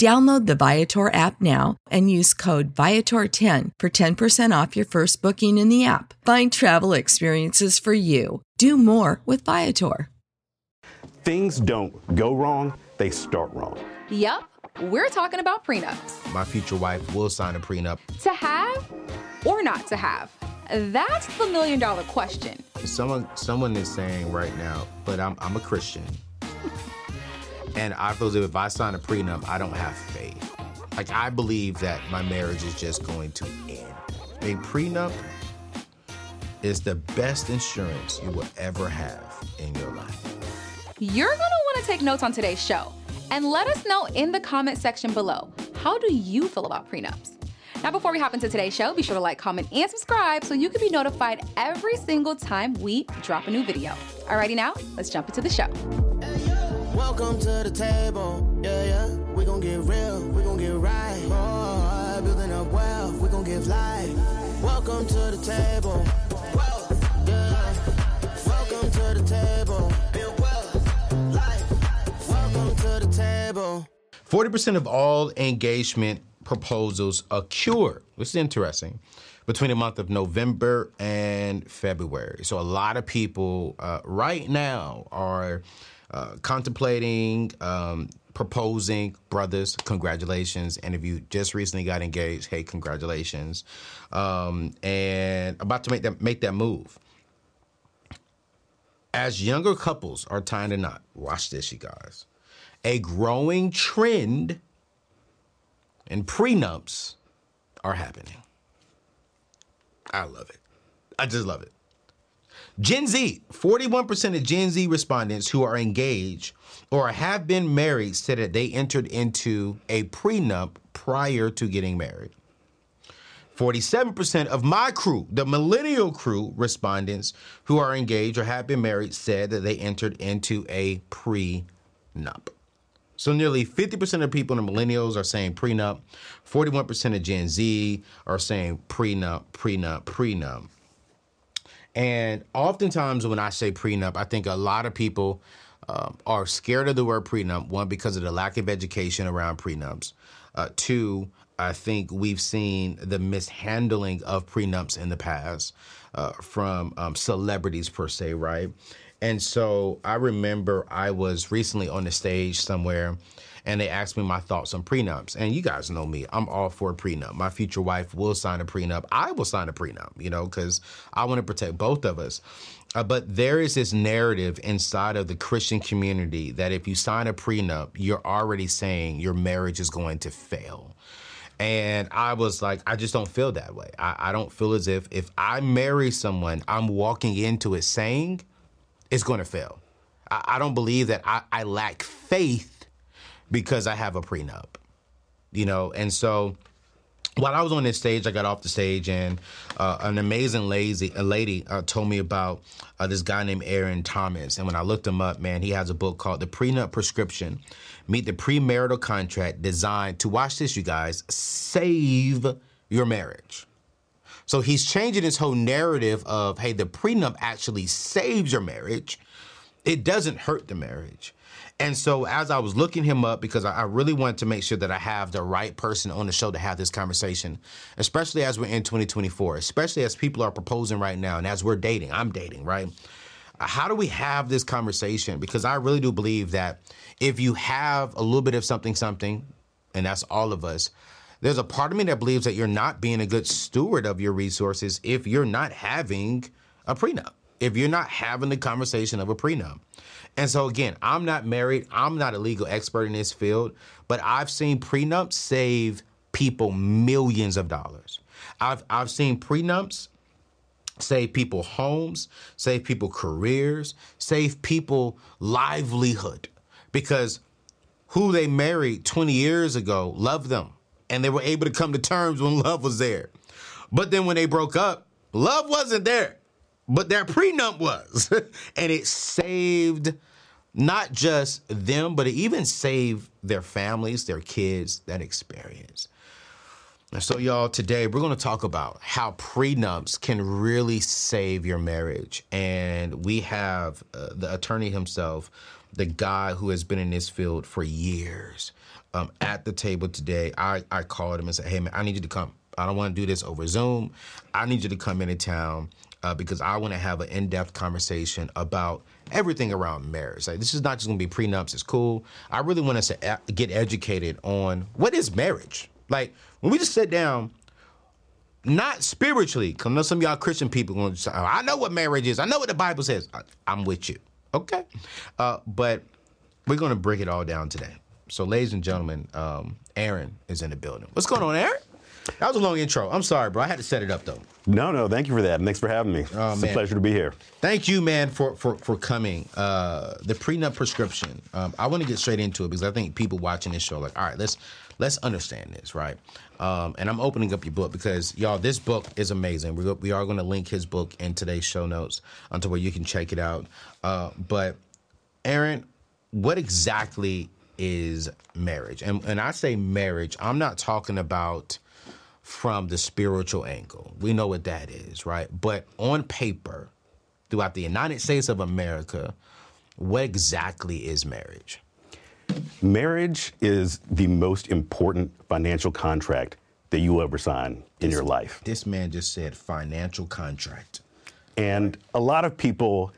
Download the Viator app now and use code Viator10 for 10% off your first booking in the app. Find travel experiences for you. Do more with Viator. Things don't go wrong, they start wrong. Yup, we're talking about prenups. My future wife will sign a prenup. To have or not to have? That's the million dollar question. Someone someone is saying right now, but I'm I'm a Christian. And I feel as if I sign a prenup, I don't have faith. Like I believe that my marriage is just going to end. A prenup is the best insurance you will ever have in your life. You're gonna wanna take notes on today's show and let us know in the comment section below. How do you feel about prenups? Now, before we hop into today's show, be sure to like, comment, and subscribe so you can be notified every single time we drop a new video. Alrighty, now let's jump into the show. Welcome to the table. Yeah, yeah. We gon' get real. We gon' get right. Oh, building up wealth. We gon' give life. Welcome to the table. Yeah. Welcome to the table. Build wealth. Life. Welcome to the table. 40% of all engagement proposals occur. This is interesting. Between the month of November and February. So a lot of people uh, right now are uh, contemplating, um, proposing. Brothers, congratulations. And if you just recently got engaged, hey, congratulations. Um, and about to make that make that move. As younger couples are tying the knot, watch this, you guys. A growing trend in prenups are happening. I love it. I just love it. Gen Z, 41% of Gen Z respondents who are engaged or have been married said that they entered into a prenup prior to getting married. 47% of my crew, the millennial crew respondents who are engaged or have been married, said that they entered into a prenup. So nearly 50% of people in the millennials are saying prenup. 41% of Gen Z are saying prenup, prenup, prenup. And oftentimes when I say prenup, I think a lot of people um, are scared of the word prenup. One, because of the lack of education around prenups. Uh, two, I think we've seen the mishandling of prenups in the past uh, from um, celebrities per se, right? And so I remember I was recently on the stage somewhere and they asked me my thoughts on prenups. And you guys know me, I'm all for a prenup. My future wife will sign a prenup. I will sign a prenup, you know, because I want to protect both of us. Uh, but there is this narrative inside of the Christian community that if you sign a prenup, you're already saying your marriage is going to fail. And I was like, I just don't feel that way. I, I don't feel as if if I marry someone, I'm walking into it saying it's going to fail. I, I don't believe that I, I lack faith because I have a prenup, you know, and so while I was on this stage, I got off the stage, and uh, an amazing lazy a lady uh, told me about uh, this guy named Aaron Thomas. And when I looked him up, man, he has a book called The Prenup Prescription: Meet the Premarital Contract, designed to watch this, you guys, save your marriage. So he's changing his whole narrative of, hey, the prenup actually saves your marriage. It doesn't hurt the marriage. And so as I was looking him up, because I, really wanted to make sure that I have the right person on the show to have this conversation, especially as we're in 2024, especially as people are proposing right now, and as we're dating, I'm dating, right? How do we have this conversation? Because I really do believe that if you have a little bit of something, something, and that's all of us, there's a part of me that believes that you're not being a good steward of your resources if you're not having a prenup, if you're not having the conversation of a prenup. And so, again, I'm not married, I'm not a legal expert in this field, but I've seen prenups save people millions of dollars. I've, I've seen prenups save people homes, save people careers, save people livelihood because who they married 20 years ago loved them and they were able to come to terms when love was there. But then when they broke up, love wasn't there, but their prenup was. and it saved not just them, but it even saved their families, their kids, that experience. And so, y'all, today we're going to talk about how prenups can really save your marriage. And we have uh, the attorney himself, the guy who has been in this field for years, um, at the table today. I, I called him and said, Hey, man, I need you to come. I don't want to do this over Zoom. I need you to come into town uh, because I want to have an in depth conversation about everything around marriage. Like, this is not just going to be prenups, it's cool. I really want us to get educated on what is marriage. Like, when we just sit down, not spiritually, because I know some of y'all Christian people going to say, I know what marriage is. I know what the Bible says. I, am with you. Okay. Uh, but we're going to break it all down today. So, ladies and gentlemen, um, Aaron is in the building. What's going on, Aaron? That was a long intro. I'm sorry, bro. I had to set it up though. No, no. Thank you for that. Thanks for having me. Oh, it's man. a pleasure to be here. Thank you, man, for for for coming. Uh, the prenup prescription. Um, I want to get straight into it because I think people watching this show like, all right, let's let's understand this, right? Um, and I'm opening up your book because y'all, this book is amazing. We're, we are going to link his book in today's show notes until where you can check it out. Uh, but Aaron, what exactly is marriage? And and I say marriage, I'm not talking about from the spiritual angle. We know what that is, right? But on paper, throughout the United States of America, what exactly is marriage? Marriage is the most important financial contract that you ever sign in this, your life. This man just said financial contract. And a lot of people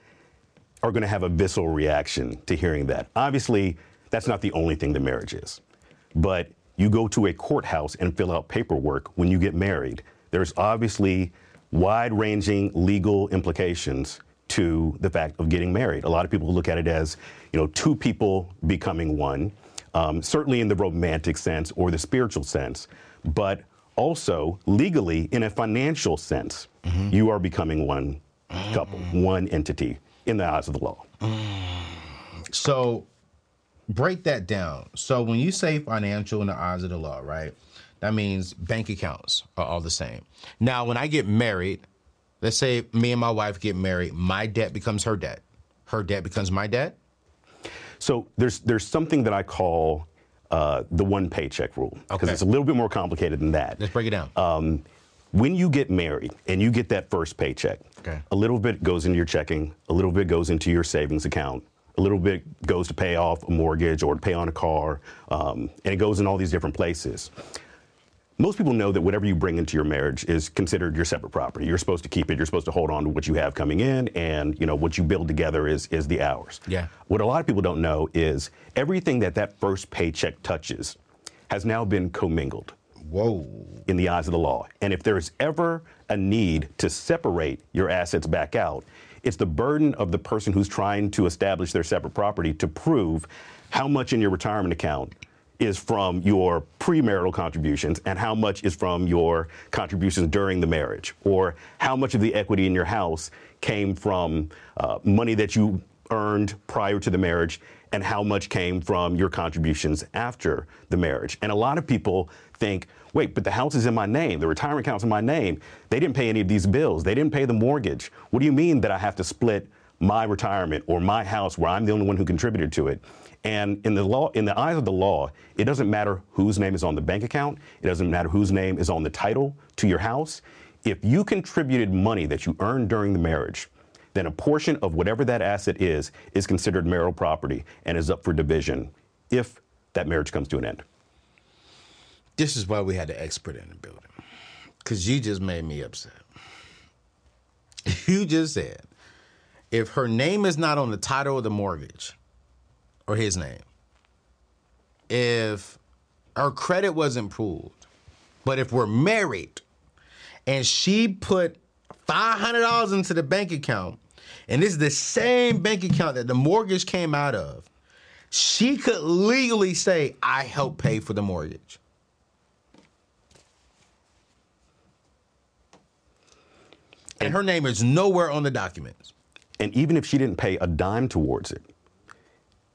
are going to have a visceral reaction to hearing that. Obviously, that's not the only thing that marriage is. But you go to a courthouse and fill out paperwork when you get married. There's obviously wide ranging legal implications to the fact of getting married. A lot of people look at it as, you know, two people becoming one, um, certainly in the romantic sense or the spiritual sense, but also legally in a financial sense, mm-hmm. you are becoming one couple, mm-hmm. one entity in the eyes of the law. So break that down. So when you say financial in the eyes of the law, right? That means bank accounts are all the same. Now, when I get married, let's say me and my wife get married, my debt becomes her debt. Her debt becomes my debt. So there's there's something that I call uh, the one paycheck rule because okay. it's a little bit more complicated than that. Let's break it down. Um, when you get married and you get that first paycheck, okay. a little bit goes into your checking, a little bit goes into your savings account, a little bit goes to pay off a mortgage or to pay on a car, um, and it goes in all these different places. Most people know that whatever you bring into your marriage is considered your separate property. You're supposed to keep it. You're supposed to hold on to what you have coming in, and you know what you build together is is the hours. Yeah. What a lot of people don't know is everything that that first paycheck touches has now been commingled. Whoa. In the eyes of the law, and if there is ever a need to separate your assets back out, it's the burden of the person who's trying to establish their separate property to prove how much in your retirement account is from your premarital contributions and how much is from your contributions during the marriage, or how much of the equity in your house came from uh, money that you earned prior to the marriage and how much came from your contributions after the marriage. And a lot of people think, wait, but the house is in my name, the retirement account's in my name. They didn't pay any of these bills, they didn't pay the mortgage. What do you mean that I have to split my retirement or my house where I'm the only one who contributed to it? And in the law, in the eyes of the law, it doesn't matter whose name is on the bank account. It doesn't matter whose name is on the title to your house. If you contributed money that you earned during the marriage, then a portion of whatever that asset is is considered marital property and is up for division if that marriage comes to an end. This is why we had the expert in the building. Because you just made me upset. You just said if her name is not on the title of the mortgage or his name, if her credit wasn't pulled, but if we're married and she put $500 into the bank account, and this is the same bank account that the mortgage came out of, she could legally say, I helped pay for the mortgage. And her name is nowhere on the documents. And even if she didn't pay a dime towards it,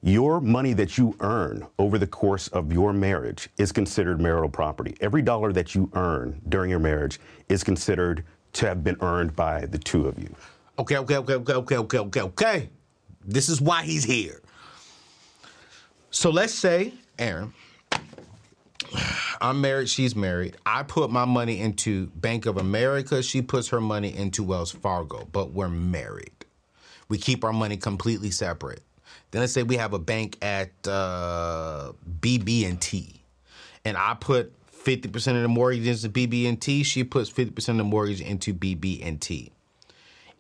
your money that you earn over the course of your marriage is considered marital property. Every dollar that you earn during your marriage is considered to have been earned by the two of you. Okay, okay, okay, okay, okay, okay, okay, okay. This is why he's here. So let's say, Aaron, I'm married, she's married. I put my money into Bank of America, she puts her money into Wells Fargo, but we're married. We keep our money completely separate. Then let's say we have a bank at uh, BB&T, and I put 50% of the mortgage into BB&T, she puts 50% of the mortgage into BB&T.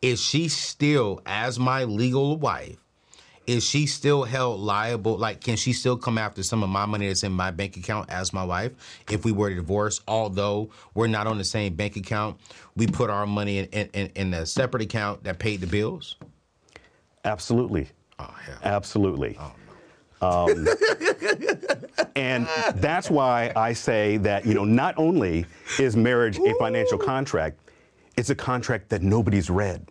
Is she still, as my legal wife, is she still held liable? Like, can she still come after some of my money that's in my bank account as my wife if we were to divorce? Although we're not on the same bank account, we put our money in, in, in a separate account that paid the bills? Absolutely. Oh, hell. Absolutely. Um, and that's why I say that, you know, not only is marriage a financial contract, it's a contract that nobody's read.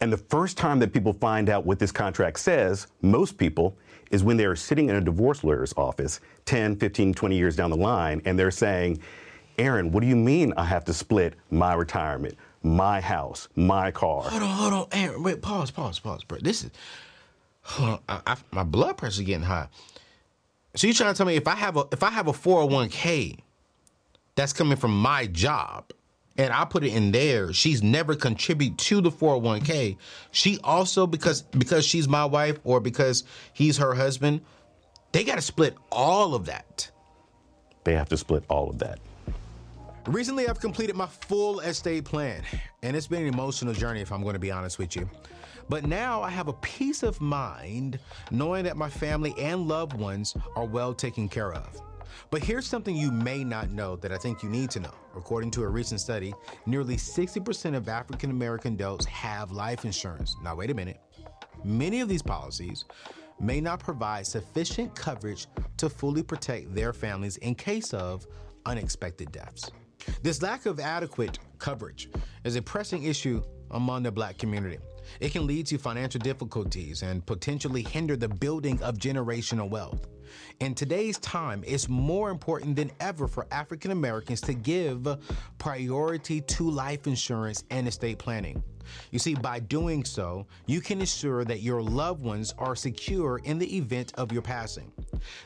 And the first time that people find out what this contract says, most people, is when they're sitting in a divorce lawyer's office 10, 15, 20 years down the line, and they're saying, Aaron, what do you mean I have to split my retirement, my house, my car? Hold on, hold on, Aaron. Wait, pause, pause, pause, bro. This is, hold on, I, I, my blood pressure getting high. So you trying to tell me if I have a if I have a 401k that's coming from my job and I put it in there, she's never contribute to the 401k. She also because because she's my wife or because he's her husband, they got to split all of that. They have to split all of that. Recently, I've completed my full estate plan, and it's been an emotional journey, if I'm going to be honest with you. But now I have a peace of mind knowing that my family and loved ones are well taken care of. But here's something you may not know that I think you need to know. According to a recent study, nearly 60% of African American adults have life insurance. Now, wait a minute. Many of these policies may not provide sufficient coverage to fully protect their families in case of unexpected deaths. This lack of adequate coverage is a pressing issue among the black community. It can lead to financial difficulties and potentially hinder the building of generational wealth. In today's time, it's more important than ever for African Americans to give priority to life insurance and estate planning. You see, by doing so, you can ensure that your loved ones are secure in the event of your passing.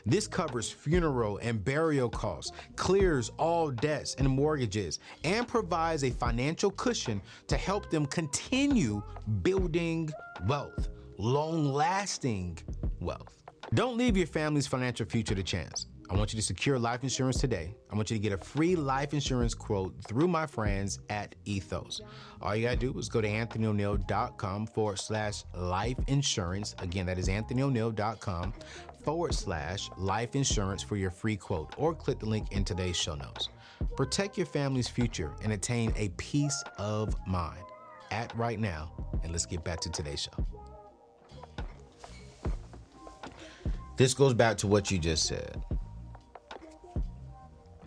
This covers funeral and burial costs, clears all debts and mortgages, and provides a financial cushion to help them continue building wealth, long lasting wealth. Don't leave your family's financial future to chance. I want you to secure life insurance today. I want you to get a free life insurance quote through my friends at Ethos. All you gotta do is go to anthonyoneal.com forward slash life insurance. Again, that is anthonyoneal.com forward slash life insurance for your free quote, or click the link in today's show notes. Protect your family's future and attain a peace of mind. At right now, and let's get back to today's show. This goes back to what you just said.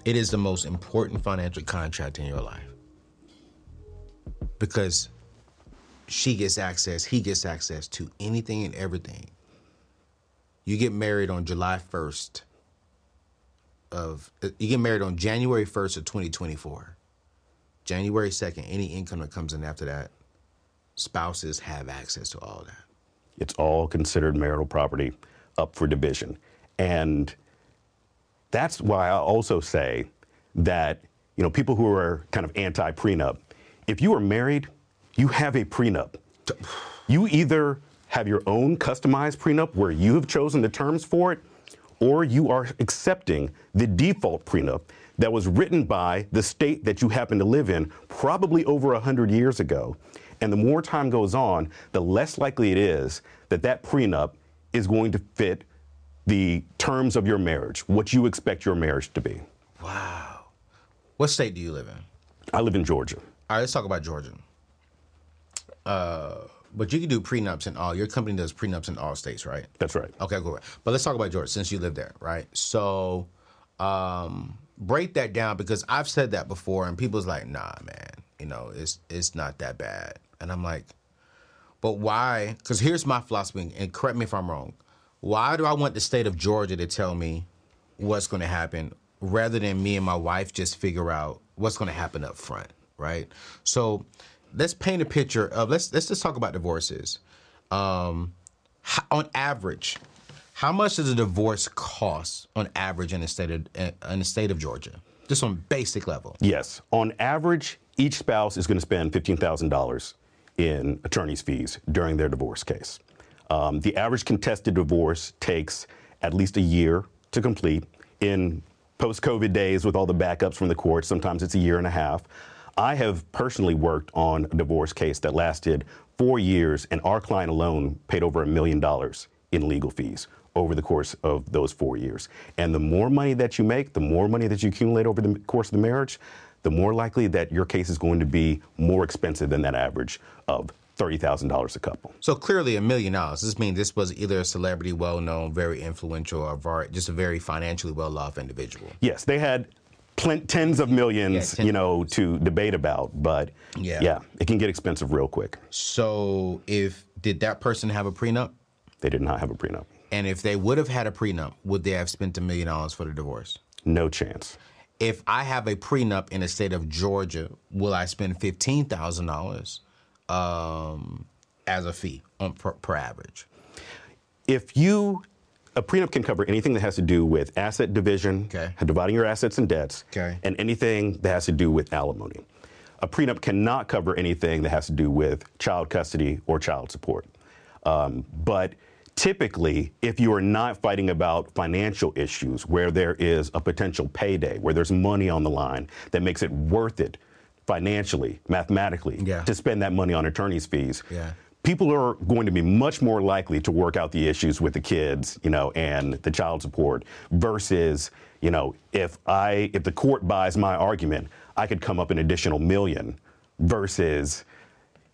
It is the most important financial contract in your life because she gets access, he gets access to anything and everything. You get married on July 1st of you get married on January 1st of 2024. January 2nd, any income that comes in after that, spouses have access to all that. It's all considered marital property up for division. And that's why I also say that, you know, people who are kind of anti prenup, if you are married, you have a prenup. You either have your own customized prenup where you have chosen the terms for it, or you are accepting the default prenup that was written by the state that you happen to live in probably over 100 years ago. And the more time goes on, the less likely it is that that prenup is going to fit the terms of your marriage, what you expect your marriage to be. Wow. What state do you live in? I live in Georgia. All right, let's talk about Georgia. Uh, but you can do prenups in all. Your company does prenups in all states, right? That's right. Okay, cool. But let's talk about Georgia since you live there, right? So, um, break that down because I've said that before, and people's like, "Nah, man, you know, it's it's not that bad." And I'm like, "But why?" Because here's my philosophy, and correct me if I'm wrong. Why do I want the state of Georgia to tell me what's going to happen rather than me and my wife just figure out what's going to happen up front, right? So let's paint a picture of let's let's just talk about divorces. Um, on average, how much does a divorce cost on average in the state of in the state of Georgia? Just on basic level. Yes. On average, each spouse is going to spend $15,000 in attorney's fees during their divorce case. Um, the average contested divorce takes at least a year to complete. In post COVID days, with all the backups from the courts, sometimes it's a year and a half. I have personally worked on a divorce case that lasted four years, and our client alone paid over a million dollars in legal fees over the course of those four years. And the more money that you make, the more money that you accumulate over the course of the marriage, the more likely that your case is going to be more expensive than that average of $30,000 a couple. So clearly a million dollars. Does this means this was either a celebrity, well known, very influential, or just a very financially well off individual. Yes, they had pl- tens of millions, Yeah, you know, to debate about, but Yeah. yeah, it can get expensive real quick. So if did that person have a prenup? They did not have a prenup. And if they would have had a prenup, would they have spent a million dollars for the divorce? No chance. If I have a prenup in the state of Georgia, will I spend fifteen thousand dollars um, as a fee on per, per average? If you, a prenup can cover anything that has to do with asset division, Okay. dividing your assets and debts, Okay. and anything that has to do with alimony. A prenup cannot cover anything that has to do with child custody or child support. Um, but typically, if you are not fighting about financial issues where there is a potential payday, where there's money on the line that makes it worth it financially, mathematically, Yeah. to spend that money on attorney's fees, Yeah. people are going to be much more likely to work out the issues with the kids, you know, and the child support versus, you know, if I if the court buys my argument, I could come up an additional million versus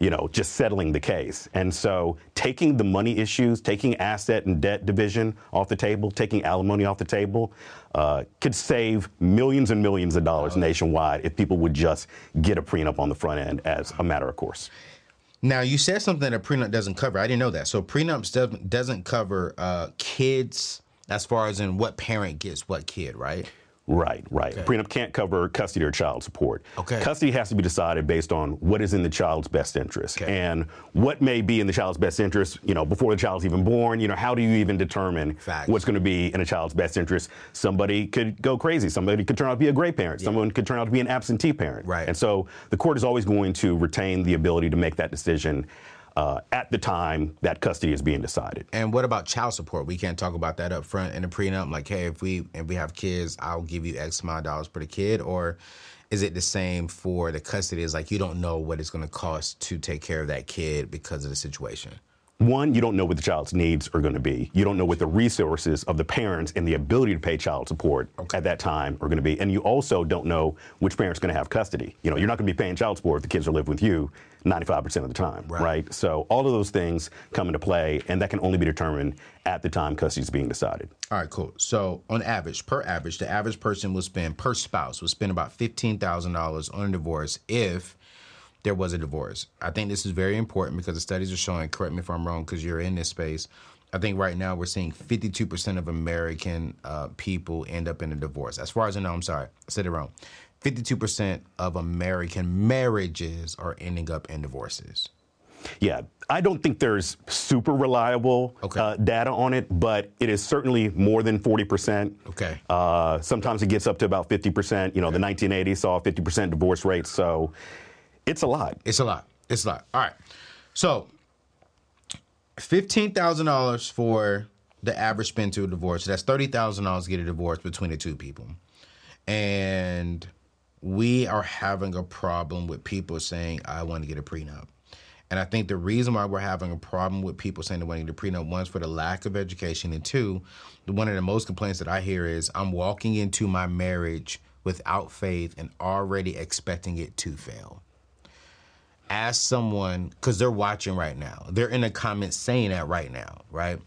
you know, just settling the case. And so taking the money issues, taking asset and debt division off the table, taking alimony off the table, uh, could save millions and millions of dollars nationwide if people would just get a prenup on the front end as a matter of course. Now you said something that a prenup doesn't cover. I didn't know that. So prenups doesn't doesn't cover uh, kids as far as in what parent gets what kid, right? Right, right. Prenup can't cover custody or child support. Okay. Custody has to be decided based on what is in the child's best interest Okay. and what may be in the child's best interest. You know, before the child's even born. You know, how do you even determine Facts. what's going to be in a child's best interest? Somebody could go crazy. Somebody could turn out to be a great parent. Someone could turn out to be an absentee parent. Right. And so the court is always going to retain the ability to make that decision uh, at the time that custody is being decided. And what about child support? We can't talk about that up front in the prenup. Like, hey, if we if we have kids, I'll give you X amount of dollars per kid, or is it the same for the custody? Is like you don't know what it's going to cost to take care of that kid because of the situation. One, you don't know what the child's needs are going to be. You don't know what the resources of the parents and the ability to pay child support at that time are going to be. And you also don't know which parent's going to have custody. You know, you're not going to be paying child support if the kids are living with you 95% of the time, Right. right. So all of those things come into play, and that can only be determined at the time custody is being decided. All right, cool. So on average, per average, the average person will spend per spouse will spend about fifteen thousand dollars on a divorce if there was a divorce. I think this is very important because the studies are showing. Correct me if I'm wrong, because you're in this space. I think right now we're seeing 52% of American uh, people end up in a divorce. As far as I know, I'm sorry, I said it wrong. 52% of American marriages are ending up in divorces. Yeah, I don't think there's super reliable Okay. uh, data on it, but it is certainly more than 40%. Okay. Uh, sometimes it gets up to about 50%. You know, the 1980s saw a 50% divorce rate, so it's a lot. It's a lot. It's a lot. All right. So fifteen thousand dollars for the average spend to a divorce. That's thirty thousand dollars to get a divorce between the two people, and we are having a problem with people saying, "I want to get a prenup." And I think the reason why we're having a problem with people saying they want to get a prenup, one, is for the lack of education, and two, one of the most complaints that I hear is, "I'm walking into my marriage without faith and already expecting it to fail." As someone because they're watching right now. They're in the comments saying that right now right?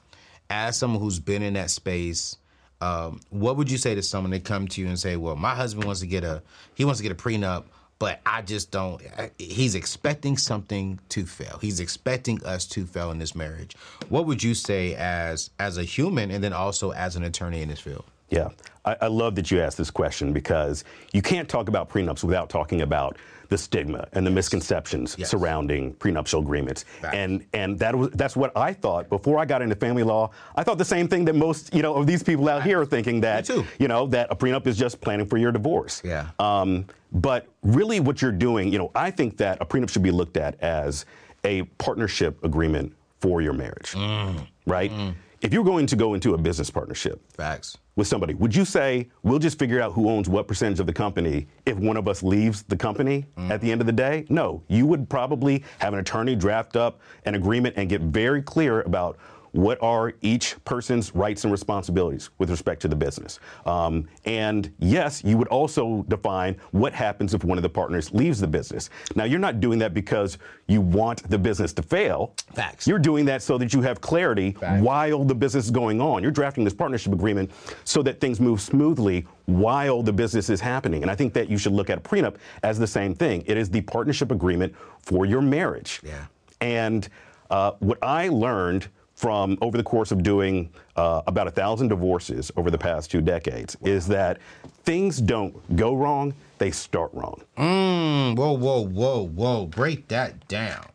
As someone who's been in that space um, what would you say to someone? That come to you and say well my husband wants to get a he wants to get a prenup but i just don't he's expecting something to fail. He's expecting us to fail in this marriage. What would you say as as a human and then also as an attorney in this field? Yeah, I, I love that you asked this question because you can't talk about prenups without talking about the stigma and the misconceptions Yes. surrounding prenuptial agreements. Facts. And and that was that's what I thought before I got into family law. I thought the same thing that most you know of these people out here are thinking that you know that a prenup is just planning for your divorce. Yeah. Um, but really, what you're doing, you know, I think that a prenup should be looked at as a partnership agreement for your marriage, Mm. right? If you're going to go into a business partnership, facts with somebody, would you say we'll just figure out who owns what percentage of the company if one of us leaves the company at the end of the day? No, you would probably have an attorney draft up an agreement and get very clear about what are each person's rights and responsibilities with respect to the business. Um, and yes, you would also define what happens if one of the partners leaves the business. Now, you're not doing that because you want the business to fail. Facts. You're doing that so that you have clarity Facts. while the business is going on. You're drafting this partnership agreement so that things move smoothly while the business is happening. And I think that you should look at a prenup as the same thing. It is the partnership agreement for your marriage. Yeah. And uh, what I learned from over the course of doing uh, about a thousand divorces over the past two decades is that things don't go wrong, they start wrong. Mm, whoa, whoa, whoa, whoa. Break that down.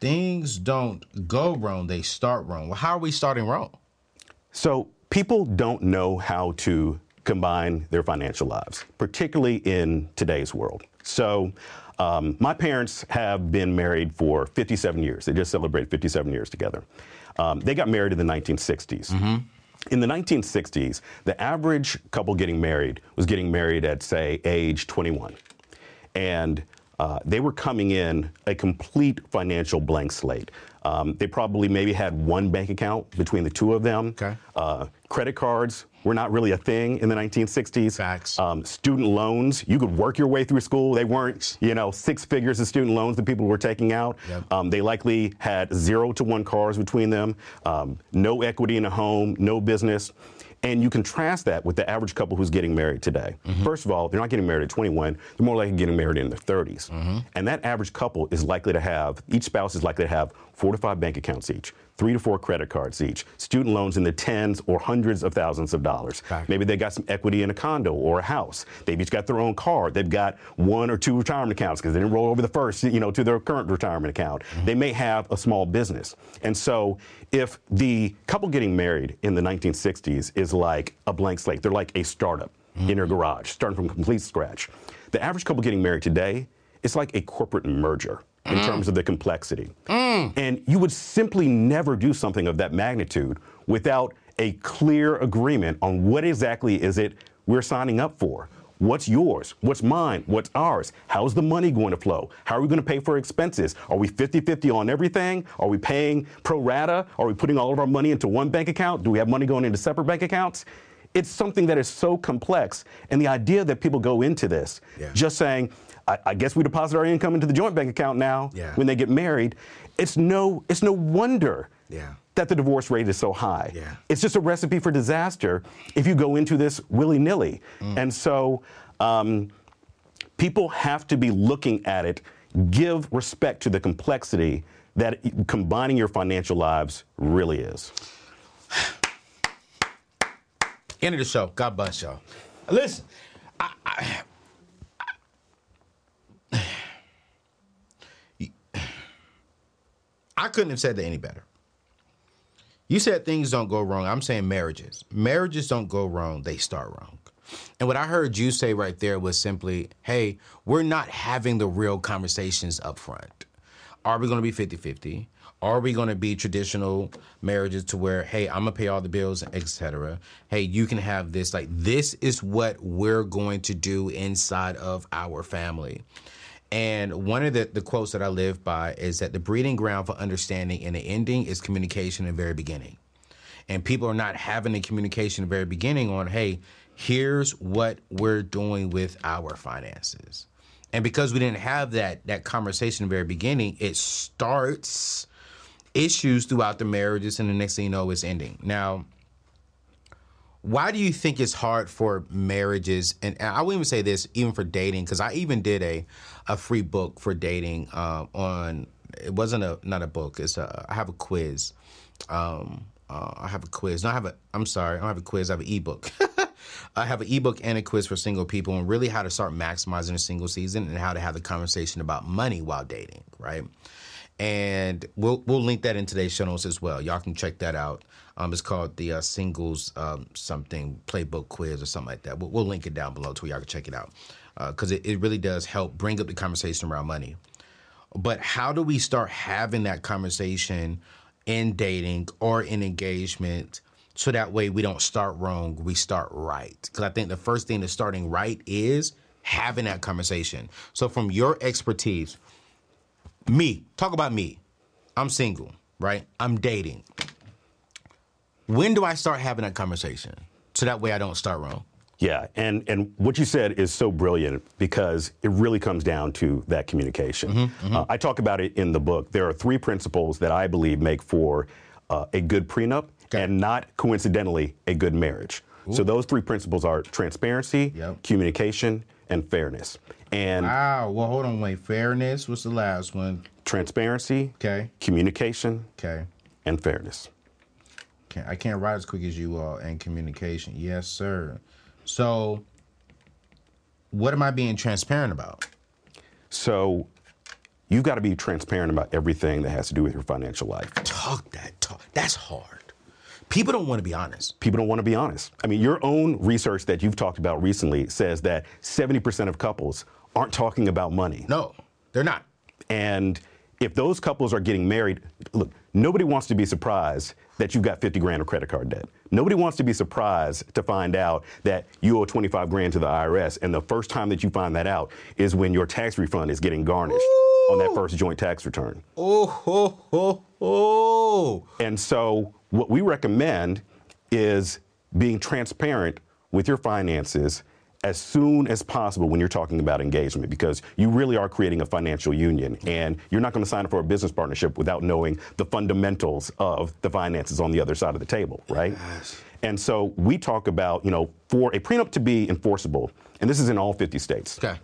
Things don't go wrong, they start wrong. Well, how are we starting wrong? So people don't know how to combine their financial lives, particularly in today's world. So um, my parents have been married for 57 years. They just celebrated 57 years together. Um, they got married in the 1960s. In the 1960s, the average couple getting married was getting married at, say, age 21. And uh, they were coming in a complete financial blank slate. Um, they probably maybe had one bank account between the two of them. Okay. Uh, credit cards were not really a thing in the 1960s. Facts. Um, student loans, you could work your way through school. They weren't, you know, six figures of student loans that people were taking out. Yep. Um, they likely had zero to one cars between them, um, no equity in a home, no business. And you contrast that with the average couple who's getting married today. Mm-hmm. First of all, they're not getting married at 21, they're more likely getting married in their 30s. Mm-hmm. And that average couple is likely to have, each spouse is likely to have four to five bank accounts each, three to four credit cards each, student loans in the tens or hundreds of thousands of dollars. Fact. Maybe they got some equity in a condo or a house. They've each got their own car. They've got one or two retirement accounts because they didn't roll over the first, you know, to their current retirement account. Mm-hmm. They may have a small business. And so if the couple getting married in the 1960s is like a blank slate, they're like a startup mm-hmm. in their garage, starting from complete scratch. The average couple getting married today is like a corporate merger in mm. terms of the complexity. Mm. And you would simply never do something of that magnitude without a clear agreement on what exactly is it we're signing up for. What's yours? What's mine? What's ours? How's the money going to flow? How are we going to pay for expenses? Are we 50 50 on everything? Are we paying pro rata? Are we putting all of our money into one bank account? Do we have money going into separate bank accounts? It's something that is so complex. And the idea that people go into this Yeah. just saying, I, I guess we deposit our income into the joint bank account now Yeah. when they get married, it's no, it's no wonder Yeah. that the divorce rate is so high. Yeah. It's just a recipe for disaster if you go into this willy nilly. Mm. And so um, people have to be looking at it, give respect to the complexity that combining your financial lives really is. End of the show. God bless y'all. Listen, I, I, I couldn't have said that any better. You said things don't go wrong. I'm saying marriages. Marriages don't go wrong, they start wrong. And what I heard you say right there was simply, hey, we're not having the real conversations up front. Are we going to be 50 50? Are we going to be traditional marriages to where, hey, I'm going to pay all the bills, etc. Hey, you can have this. Like, this is what we're going to do inside of our family. And one of the, the quotes that I live by is that the breeding ground for understanding and the ending is communication in the very beginning. And people are not having the communication in the very beginning on, hey, here's what we're doing with our finances. And because we didn't have that that conversation in the very beginning, it starts issues throughout the marriages, and the next thing you know, it's ending. Now, why do you think it's hard for marriages? And I will even say this, even for dating, because I even did a a free book for dating um, on. It wasn't a not a book. It's a I have a quiz. Um, uh, I have a quiz. No, I have a. I'm sorry. I don't have a quiz. I have an ebook. I have an ebook and a quiz for single people, and really how to start maximizing a single season and how to have the conversation about money while dating. Right and we'll we'll link that in today's show notes as well. Y'all can check that out. Um, it's called the uh, singles um, something playbook quiz or something like that. We'll, we'll link it down below to y'all can check it out because uh, it, it really does help bring up the conversation around money. But how do we start having that conversation in dating or in engagement? So that way we don't start wrong, we start right. Because I think the first thing to starting right is having that conversation. So, from your expertise, me, talk about me. I'm single, right? I'm dating. When do I start having that conversation? So that way I don't start wrong. Yeah, and and what you said is so brilliant because it really comes down to that communication. Mm-hmm, mm-hmm. Uh, I talk about it in the book. There are three principles that I believe make for uh, a good prenup okay. and not coincidentally a good marriage. Ooh. So those three principles are transparency, yep. communication, and fairness. And wow, well, hold on, wait. Fairness. What's the last one? Transparency. Okay. Communication. Okay. And fairness. Okay, I can't write as quick as you all. in communication. Yes, sir. So, what am I being transparent about? So, you've got to be transparent about everything that has to do with your financial life. Talk that talk. That's hard. People don't want to be honest. People don't want to be honest. I mean, your own research that you've talked about recently says that 70% of couples aren't talking about money. No, they're not. And if those couples are getting married, look, nobody wants to be surprised that you've got 50 grand of credit card debt. Nobody wants to be surprised to find out that you owe 25 grand to the IRS. And the first time that you find that out is when your tax refund is getting garnished Ooh. on that first joint tax return. Oh, ho, ho, ho. And so what we recommend is being transparent with your finances as soon as possible when you're talking about engagement because you really are creating a financial union and you're not going to sign up for a business partnership without knowing the fundamentals of the finances on the other side of the table, right? Yes. And so we talk about, you know, for a prenup to be enforceable, and this is in all 50 states. Okay.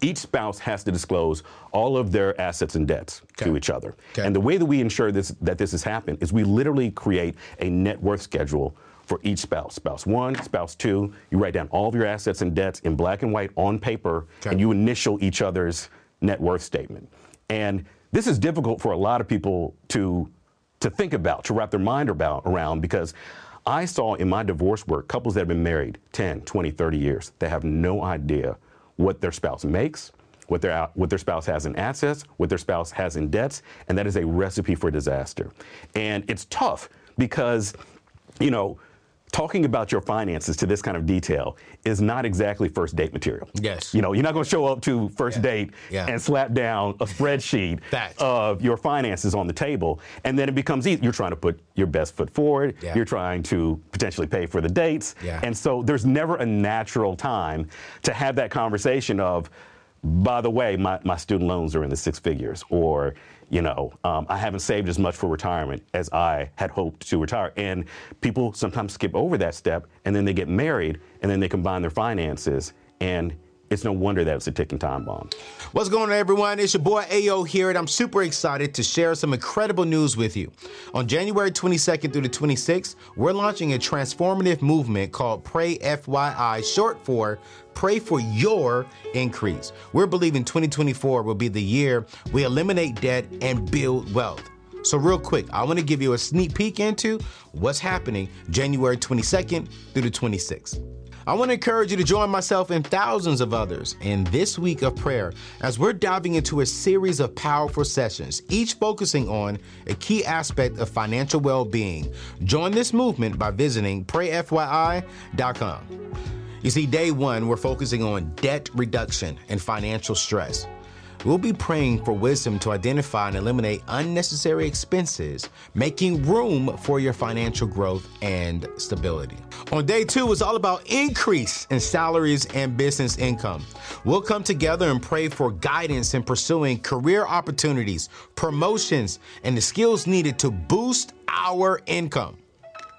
Each spouse has to disclose all of their assets and debts okay. to each other. Okay. And the way that we ensure this, that this has happened is we literally create a net worth schedule for each spouse. Spouse one, spouse two, you write down all of your assets and debts in black and white on paper, okay. and you initial each other's net worth statement. And this is difficult for a lot of people to to think about, to wrap their mind about around because I saw in my divorce work couples that have been married 10, 20, 30 years that have no idea what their spouse makes, what their, what their spouse has in assets, what their spouse has in debts, and that is a recipe for disaster. And it's tough because, you know, talking about your finances to this kind of detail is not exactly first date material. Yes. You know, you're not going to show up to first yeah. date yeah. and slap down a spreadsheet of your finances on the table, and then it becomes easy. You're trying to put your best foot forward. Yeah. You're trying to potentially pay for the dates. And so there's never a natural time to have that conversation of, by the way, my, my student loans are in the six figures, or you know, um, I haven't saved as much for retirement as I had hoped to retire. And people sometimes skip over that step and then they get married and then they combine their finances and it's no wonder that it's a ticking time bomb. What's going on, everyone? It's your boy AO here, and I'm super excited to share some incredible news with you. On January 22nd through the 26th, we're launching a transformative movement called Pray FYI, short for Pray for Your Increase. We're believing 2024 will be the year we eliminate debt and build wealth. So, real quick, I want to give you a sneak peek into what's happening January 22nd through the 26th. I want to encourage you to join myself and thousands of others in this week of prayer as we're diving into a series of powerful sessions, each focusing on a key aspect of financial well being. Join this movement by visiting prayfyi.com. You see, day one, we're focusing on debt reduction and financial stress. We'll be praying for wisdom to identify and eliminate unnecessary expenses, making room for your financial growth and stability. On day two, it's all about increase in salaries and business income. We'll come together and pray for guidance in pursuing career opportunities, promotions, and the skills needed to boost our income.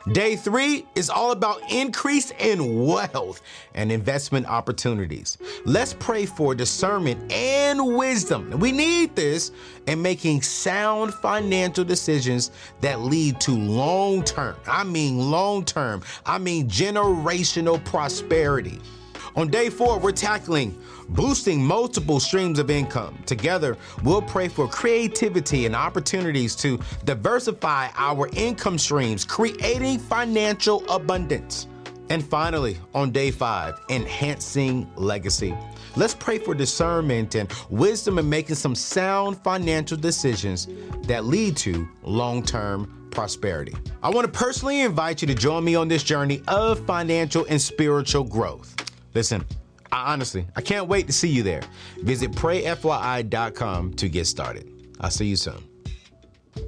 Day three is all about increase in wealth and investment opportunities. Let's pray for discernment and wisdom. We need this in making sound financial decisions that lead to long term, I mean long term, I mean generational prosperity. On day four, we're tackling boosting multiple streams of income. Together, we'll pray for creativity and opportunities to diversify our income streams, creating financial abundance. And finally, on day five, enhancing legacy. Let's pray for discernment and wisdom in making some sound financial decisions that lead to long term prosperity. I want to personally invite you to join me on this journey of financial and spiritual growth. Listen, I honestly, I can't wait to see you there. Visit prayfyi.com to get started. I'll see you soon.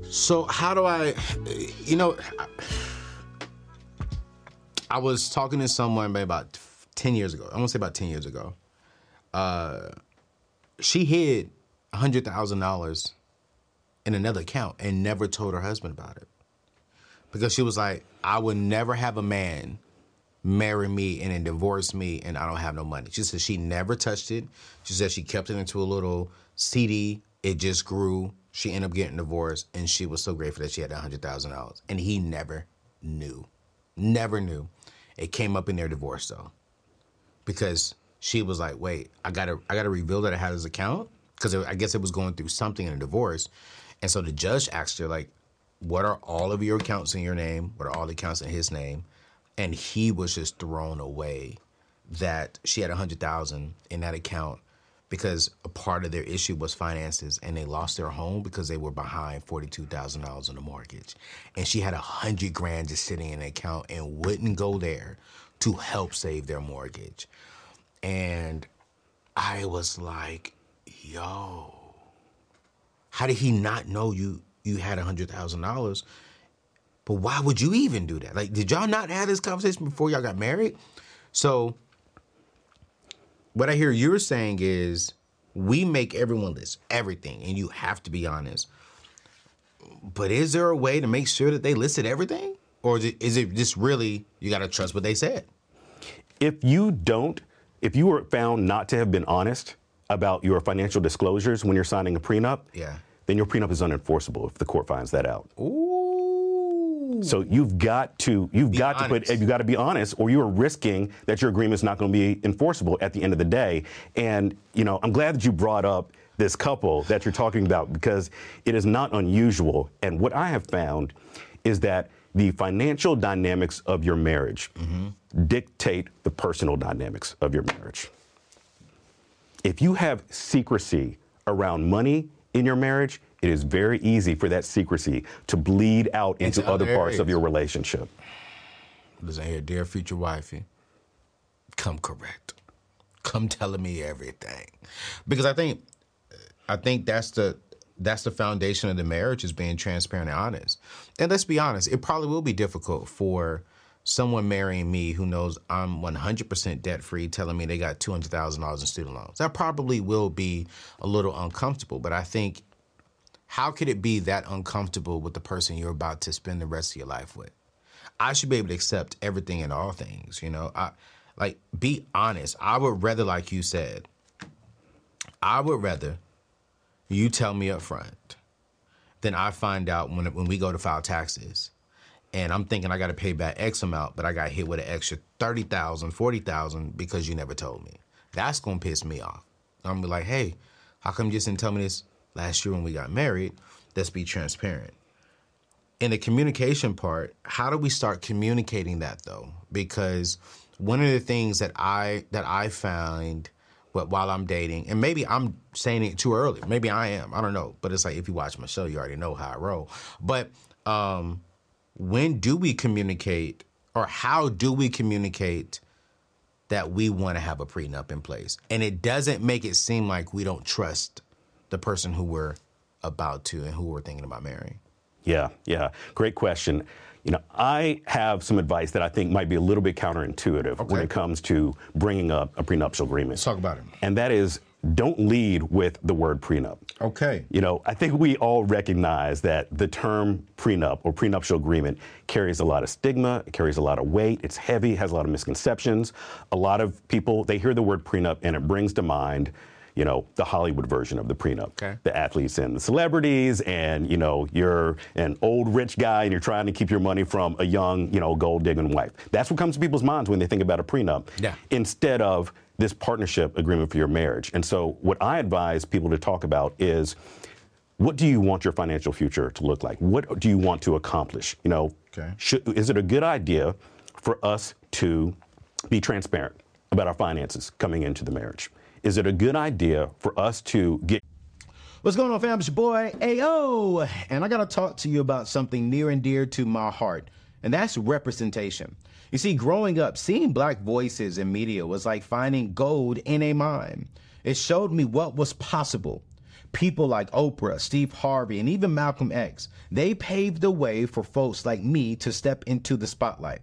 So, how do I, you know, I was talking to someone maybe about 10 years ago. I want to say about 10 years ago. Uh, she hid $100,000 in another account and never told her husband about it. Because she was like, I would never have a man marry me and then divorce me and I don't have no money. She said she never touched it. She said she kept it into a little CD. It just grew. She ended up getting divorced and she was so grateful that she had $100,000. And he never knew. Never knew. It came up in their divorce though. Because she was like, wait, I gotta I gotta reveal that I had his account. Because I guess it was going through something in a divorce. And so the judge asked her, like, what are all of your accounts in your name? What are all the accounts in his name? And he was just thrown away that she had a hundred thousand in that account because a part of their issue was finances and they lost their home because they were behind $42,000 on the mortgage. And she had a hundred grand just sitting in an account and wouldn't go there to help save their mortgage. And I was like, yo, how did he not know you you had a hundred thousand dollars but why would you even do that? Like, did y'all not have this conversation before y'all got married? So, what I hear you're saying is we make everyone list everything, and you have to be honest. But is there a way to make sure that they listed everything? Or is it, is it just really you got to trust what they said? If you don't, if you were found not to have been honest about your financial disclosures when you're signing a prenup, yeah. then your prenup is unenforceable if the court finds that out. Ooh. So you've got to you've Be got honest. to put you got to be honest, or you are risking that your agreement is not going to be enforceable at the end of the day. And you know, I'm glad that you brought up this couple that you're talking about because it is not unusual. And what I have found is that the financial dynamics of your marriage mm-hmm. dictate the personal dynamics of your marriage. If you have secrecy around money in your marriage, it is very easy for that secrecy to bleed out into, Into other other parts of your relationship. Listen here, dear future wifey, come correct. Come telling me everything. Because I think I think that's the that's the foundation of the marriage is being transparent and honest. And let's be honest, it probably will be difficult for someone marrying me who knows I'm 100% debt free telling me they got $200,000 in student loans. That probably will be a little uncomfortable, but I think how could it be that uncomfortable with the person you're about to spend the rest of your life with? I should be able to accept everything and all things, you know. I like be honest. I would rather like you said, I would rather you tell me up front than I find out when when we go to file taxes and I'm thinking I got to pay back X amount, but I got hit with an extra 30,000, 40,000 because you never told me. That's going to piss me off. I'm to be like, "Hey, how come you just didn't tell me this last year when we got married? Let's be transparent." in the communication part, how do we start communicating that though? Because one of the things that I that I find while I'm dating, and maybe I'm saying it too early. Maybe I am. I don't know. But it's like if you watch my show, you already know how I roll. But um, when do we communicate, or how do we communicate that we want to have a prenup in place? And it doesn't make it seem like we don't trust the person who we're about to and who we're thinking about marrying. Yeah, yeah. Great question. You know, I have some advice that I think might be a little bit counterintuitive okay. when it comes to bringing up a prenuptial agreement. Let's talk about it. And that is don't lead with the word prenup. Okay. You know, I think we all recognize that the term prenup or prenuptial agreement carries a lot of stigma, it carries a lot of weight, it's heavy, has a lot of misconceptions. A lot of people, they hear the word prenup and it brings to mind you know, the Hollywood version of the prenup. Okay. The athletes and the celebrities, and, you know, you're an old rich guy and you're trying to keep your money from a young, you know, gold digging wife. That's what comes to people's minds when they think about a prenup. Yeah. Instead of this partnership agreement for your marriage. And so, what I advise people to talk about is what do you want your financial future to look like? What do you want to accomplish? You know, okay. should, is it a good idea for us to be transparent about our finances coming into the marriage? Is it a good idea for us to get What's going on, fam? It's your boy AO, and I gotta talk to you about something near and dear to my heart, and that's representation. You see, growing up, seeing black voices in media was like finding gold in a mine. It showed me what was possible. People like Oprah, Steve Harvey, and even Malcolm X, they paved the way for folks like me to step into the spotlight.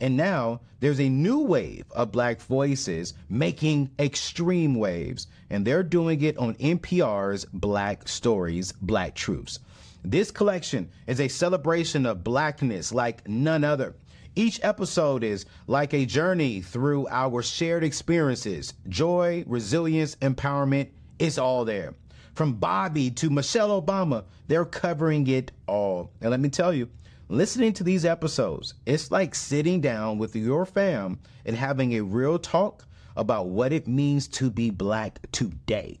And now there's a new wave of black voices making extreme waves, and they're doing it on NPR's Black Stories, Black Truths. This collection is a celebration of blackness like none other. Each episode is like a journey through our shared experiences. Joy, resilience, empowerment, it's all there. From Bobby to Michelle Obama, they're covering it all. And let me tell you, listening to these episodes, it's like sitting down with your fam and having a real talk about what it means to be black today.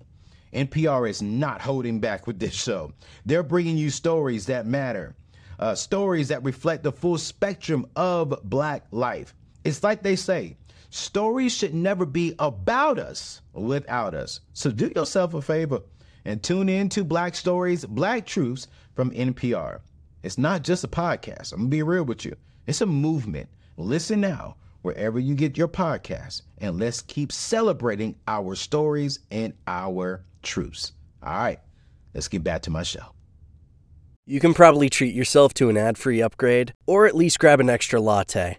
NPR is not holding back with this show. They're bringing you stories that matter, uh, stories that reflect the full spectrum of black life. It's like they say, stories should never be about us without us. So do yourself a favor and tune in to Black Stories, Black Truths from NPR. It's not just a podcast. I'm going to be real with you. It's a movement. Listen now, wherever you get your podcast, and let's keep celebrating our stories and our truths. All right, let's get back to my show. You can probably treat yourself to an ad free upgrade, or at least grab an extra latte.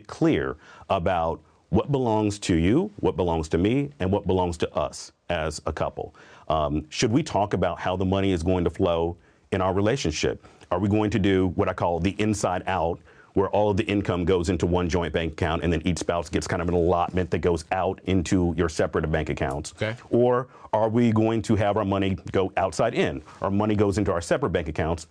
clear about what belongs to you, what belongs to me, and what belongs to us as a couple. Um, should we talk about how the money is going to flow in our relationship? Are we going to do what I call the inside out, where all of the income goes into one joint bank account and then each spouse gets kind of an allotment that goes out into your separate bank accounts? Okay. Or are we going to have our money go outside in? Our money goes into our separate bank accounts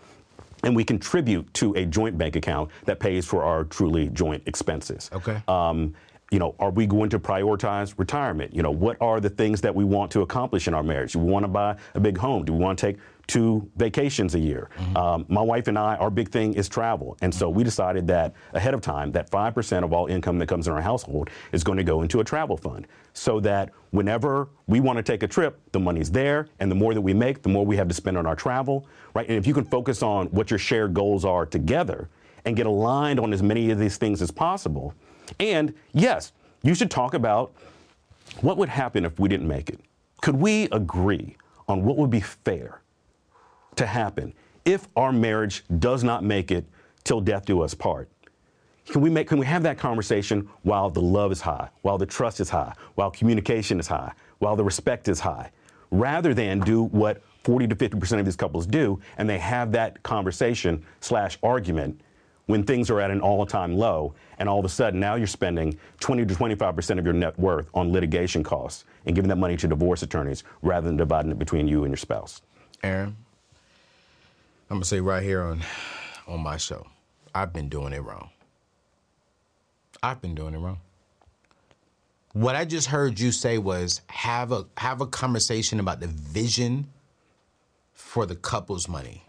and we contribute to a joint bank account that pays for our truly joint expenses. Okay. Um, you know, are we going to prioritize retirement? You know, what are the things that we want to accomplish in our marriage? Do we want to buy a big home? Do we want to take two vacations a year? Mm-hmm. Um, my wife and I, our big thing is travel. And so we decided that ahead of time that 5% of all income that comes in our household is going to go into a travel fund so that whenever we want to take a trip, the money's there. And the more that we make, the more we have to spend on our travel, right? And if you can focus on what your shared goals are together and get aligned on as many of these things as possible, and yes, you should talk about what would happen if we didn't make it. Could we agree on what would be fair to happen if our marriage does not make it till death do us part? Can we make can we have that conversation while the love is high, while the trust is high, while communication is high, while the respect is high, rather than do what 40 to 50 percent of these couples do, and they have that conversation slash argument when things are at an all-time low, and all of a sudden now you're spending 20 to 25 percent of your net worth on litigation costs and giving that money to divorce attorneys rather than dividing it between you and your spouse. Aaron, I'm gonna say right here on on my show, I've been doing it wrong. I've been doing it wrong. What I just heard you say was have a have a conversation about the vision for the couple's money.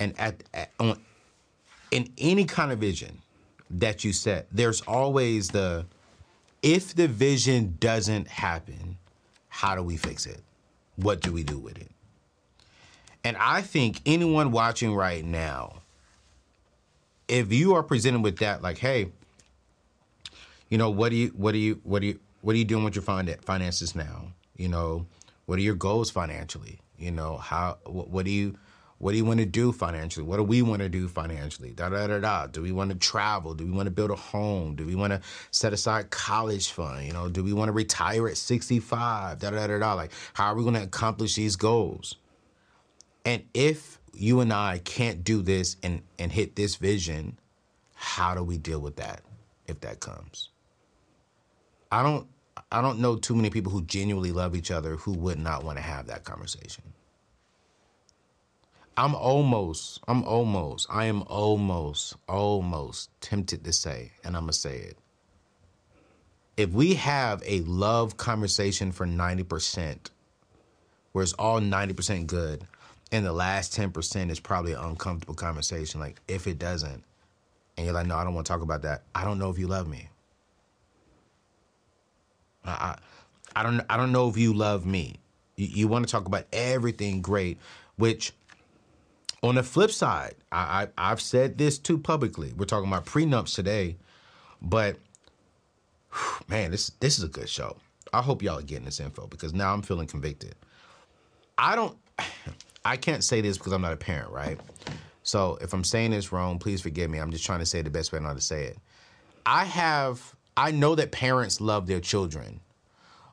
And at, at on, in any kind of vision that you set, there's always the if the vision doesn't happen, how do we fix it? What do we do with it? And I think anyone watching right now, if you are presented with that, like, hey, you know, what do you, what do you, what do you, what are you doing with your finances now? You know, what are your goals financially? You know, how, what, what do you, what do you want to do financially? What do we want to do financially? Da da da da. Do we want to travel? Do we want to build a home? Do we want to set aside college fund? You know, do we want to retire at 65? Da da da da. Like, how are we going to accomplish these goals? And if you and I can't do this and and hit this vision, how do we deal with that if that comes? I don't I don't know too many people who genuinely love each other who would not want to have that conversation. I'm almost, I'm almost, I am almost, almost tempted to say, and I'm going to say it. If we have a love conversation for 90%, where it's all 90% good, and the last 10% is probably an uncomfortable conversation, like if it doesn't, and you're like, no, I don't want to talk about that, I don't know if you love me. I, I, I don't, I don't know if you love me. You, you want to talk about everything great, which on the flip side, I, I have said this too publicly. We're talking about prenups today, but man, this this is a good show. I hope y'all are getting this info because now I'm feeling convicted. I don't I can't say this because I'm not a parent, right? So if I'm saying this wrong, please forgive me. I'm just trying to say the best way how to say it. I have I know that parents love their children,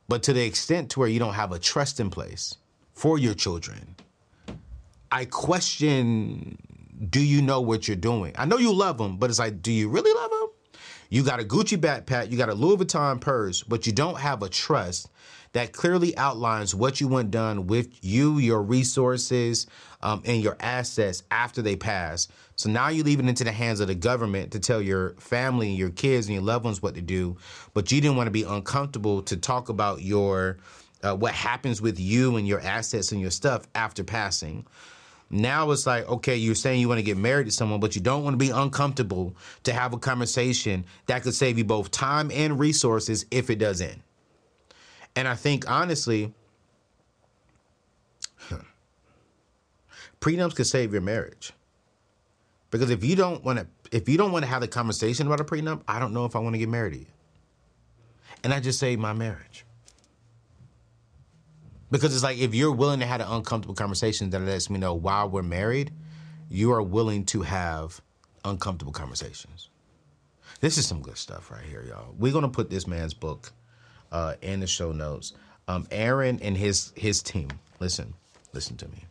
but to the extent to where you don't have a trust in place for your children, I question do you know what you're doing? I know you love them, but it's like, do you really love them? You got a Gucci backpack, you got a Louis Vuitton purse, but you don't have a trust that clearly outlines what you want done with you, your resources, um, and your assets after they pass. So now you leave it into the hands of the government to tell your family and your kids and your loved ones what to do, but you didn't want to be uncomfortable to talk about your uh, what happens with you and your assets and your stuff after passing. Now it's like, okay, you're saying you want to get married to someone, but you don't want to be uncomfortable to have a conversation that could save you both time and resources if it does end. And I think honestly, prenups could save your marriage. Because if you don't want to if you don't want to have the conversation about a prenup, I don't know if I want to get married to you. And I just saved my marriage. Because it's like if you're willing to have an uncomfortable conversation that lets me know while we're married, you are willing to have uncomfortable conversations. This is some good stuff right here, y'all. We're gonna put this man's book uh, in the show notes. Um, Aaron and his his team. Listen, listen to me.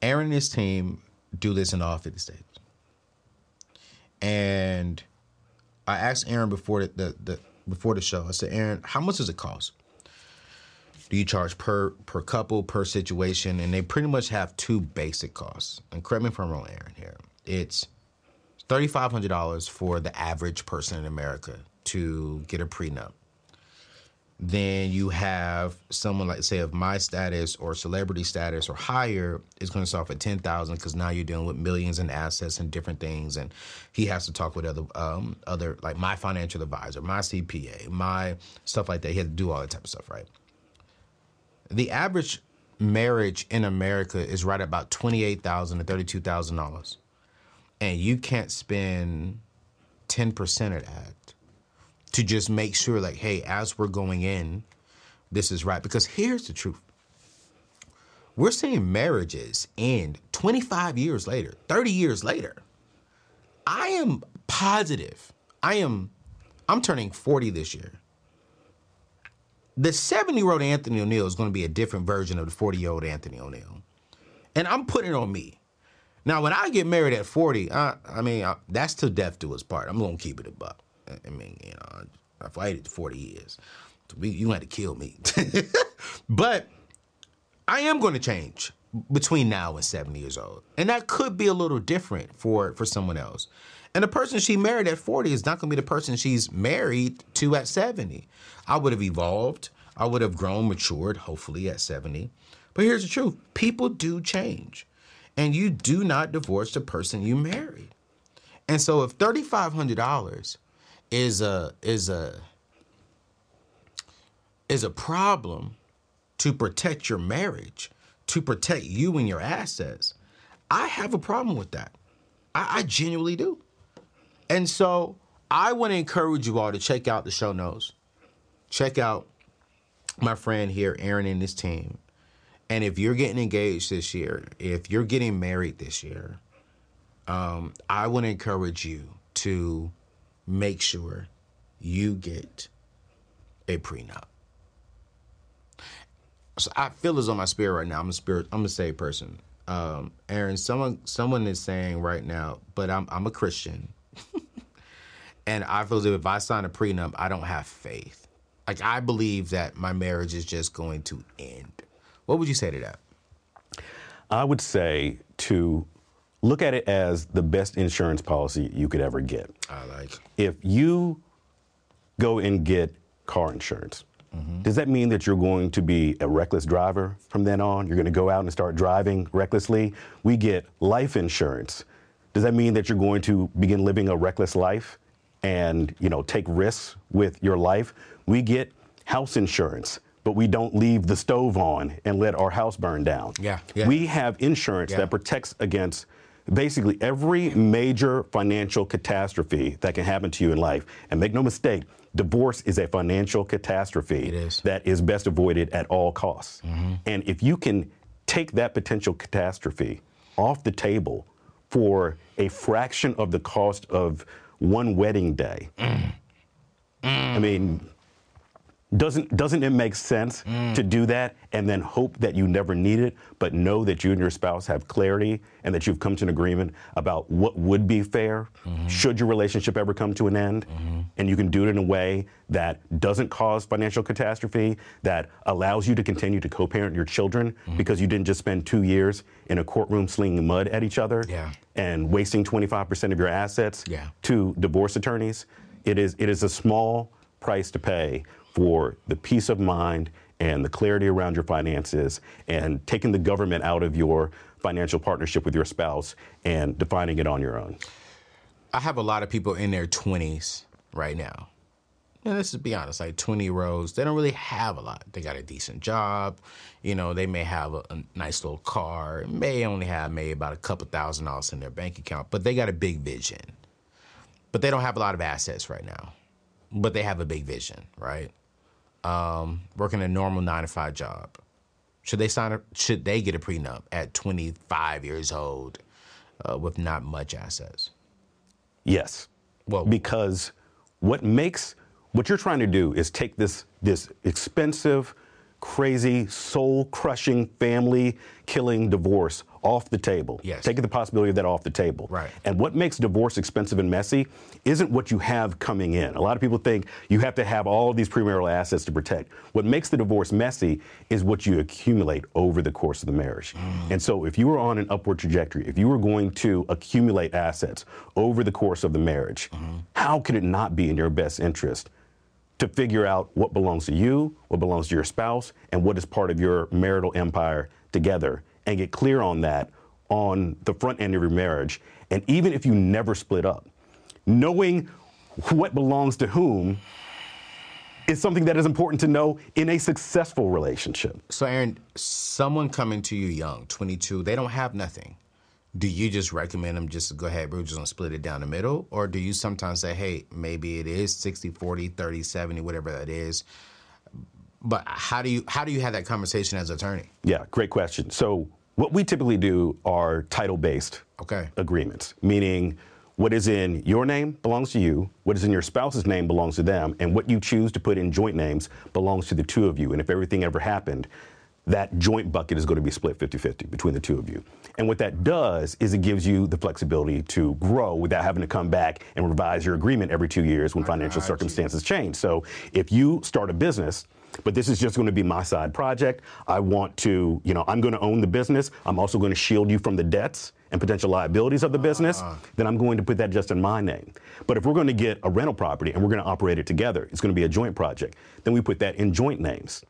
Aaron and his team do this in all 50 states. And I asked Aaron before the, the, the before the show. I said, Aaron, how much does it cost? Do you charge per per couple per situation and they pretty much have two basic costs. And correct me if i'm wrong aaron here. It's $3500 for the average person in america to get a prenup. Then you have someone like say of my status or celebrity status or higher is going to start at 10000 because now you're dealing with millions in assets and different things and he has to talk with other um, other like my financial advisor my cpa my stuff like that. He has to do all that type of stuff right the average marriage in America is right about twenty-eight thousand to thirty-two thousand dollars, and you can't spend ten percent of that to just make sure, like, hey, as we're going in, this is right. Because here's the truth we're seeing marriages end 25 years later, 30 years later. I am positive. I am, I'm turning 40 this year. The 70 year old Anthony ONeal is going to be a different version of the 40 year old Anthony ONeal. And I'm putting it on me. Now, when I get married at 40, I, I mean, I, that's to death do us part. I'm going to keep it a buck. I mean, you know, I've waited 40 years. We, you had to kill me. but I am going to change between now and 70 years old. And that could be a little different for, for someone else. And the person she married at 40 is not going to be the person she's married to at 70. I would have evolved. I would have grown, matured, hopefully at 70. But here's the truth people do change. And you do not divorce the person you married. And so if $3,500 is a, is a, is a problem to protect your marriage, to protect you and your assets, I have a problem with that. I, I genuinely do. And so I want to encourage you all to check out the show notes. Check out my friend here, Aaron, and his team. And if you're getting engaged this year, if you're getting married this year, um, I want to encourage you to make sure you get a prenup. So I feel as on my spirit right now. I'm a spirit. I'm a saved person. Um, Aaron, someone someone is saying right now, but I'm I'm a Christian, and I feel as if I sign a prenup, I don't have faith. Like I believe that my marriage is just going to end. What would you say to that? I would say to look at it as the best insurance policy you could ever get. I like. If you go and get car insurance, mm-hmm. does that mean that you're going to be a reckless driver from then on? You're going to go out and start driving recklessly? We get life insurance. Does that mean that you're going to begin living a reckless life and, you know, take risks with your life? We get house insurance, but we don't leave the stove on and let our house burn down. Yeah, yeah. We have insurance Yeah. that protects against basically every major financial catastrophe that can happen to you in life. And make no mistake, divorce is a financial catastrophe is. that is best avoided at all costs. Mm-hmm. And if you can take that potential catastrophe off the table for a fraction of the cost of one wedding day, mm. Mm. I mean, doesn't doesn't it make sense to mm. do that and then hope that you never need it, but know that you and your spouse have clarity and that you've come to an agreement about what would be fair mm-hmm. should your relationship ever come to an end, mm-hmm. and you can do it in a way that doesn't cause financial catastrophe, that allows you to continue to co-parent your children mm-hmm. because you didn't just spend two years in a courtroom slinging mud at each other Yeah. and wasting 25% of your assets Yeah. to divorce attorneys. It is it is a small price to pay for the peace of mind and the clarity around your finances and taking the government out of your financial partnership with your spouse and defining it on your own. I have a lot of people in their 20s right now. And let's be honest, like 20 year olds, they don't really have a lot. They got a decent job. You know, they may have a, a nice little car, may only have maybe about a couple thousand dollars in their bank account, but they got a big vision. But they don't have a lot of assets right now. But they have a big vision, right? Um, working a normal nine to five job. Should they sign a, should they get a prenup at 25 years old uh, with not much assets? Yes. Well- because what makes what you're trying to do is take this this expensive, crazy, soul-crushing, family-killing divorce off the table. Yes. Taking the possibility of that off the table. Right. And what makes divorce expensive and messy isn't what you have coming in. A lot of people think you have to have all of these premarital assets to protect. What makes the divorce messy is what you accumulate over the course of the marriage. Mm. And so if you were on an upward trajectory, if you were going to accumulate assets over the course of the marriage, mm-hmm. how could it not be in your best interest to figure out what belongs to you, what belongs to your spouse, and what is part of your marital empire together, and get clear on that on the front end of your marriage. And even if you never split up, knowing what belongs to whom is something that is important to know in a successful relationship. So, Aaron, someone coming to you young, 22, they don't have nothing. do you just recommend them just to go ahead, we're just gonna split it down the middle? Or do you sometimes say, hey, maybe it is 60, 40, 30, 70, whatever that is? But how do you how do you have that conversation as attorney? Yeah, great question. So what we typically do are title-based Okay. agreements, meaning what is in your name belongs to you, what is in your spouse's name belongs to them, and what you choose to put in joint names belongs to the two of you. And if everything ever happened, that joint bucket is going to be split 50 50 between the two of you. And what that does is it gives you the flexibility to grow without having to come back and revise your agreement every two years when financial circumstances change. So if you start a business, but this is just going to be my side project. I want to, you know, I'm going to own the business. I'm also going to shield you from the debts and potential liabilities of the business. Ah. Then I'm going to put that just in my name. But if we're going to get a rental property and we're going to operate it together, it's going to be a joint project. Then we put that in joint names.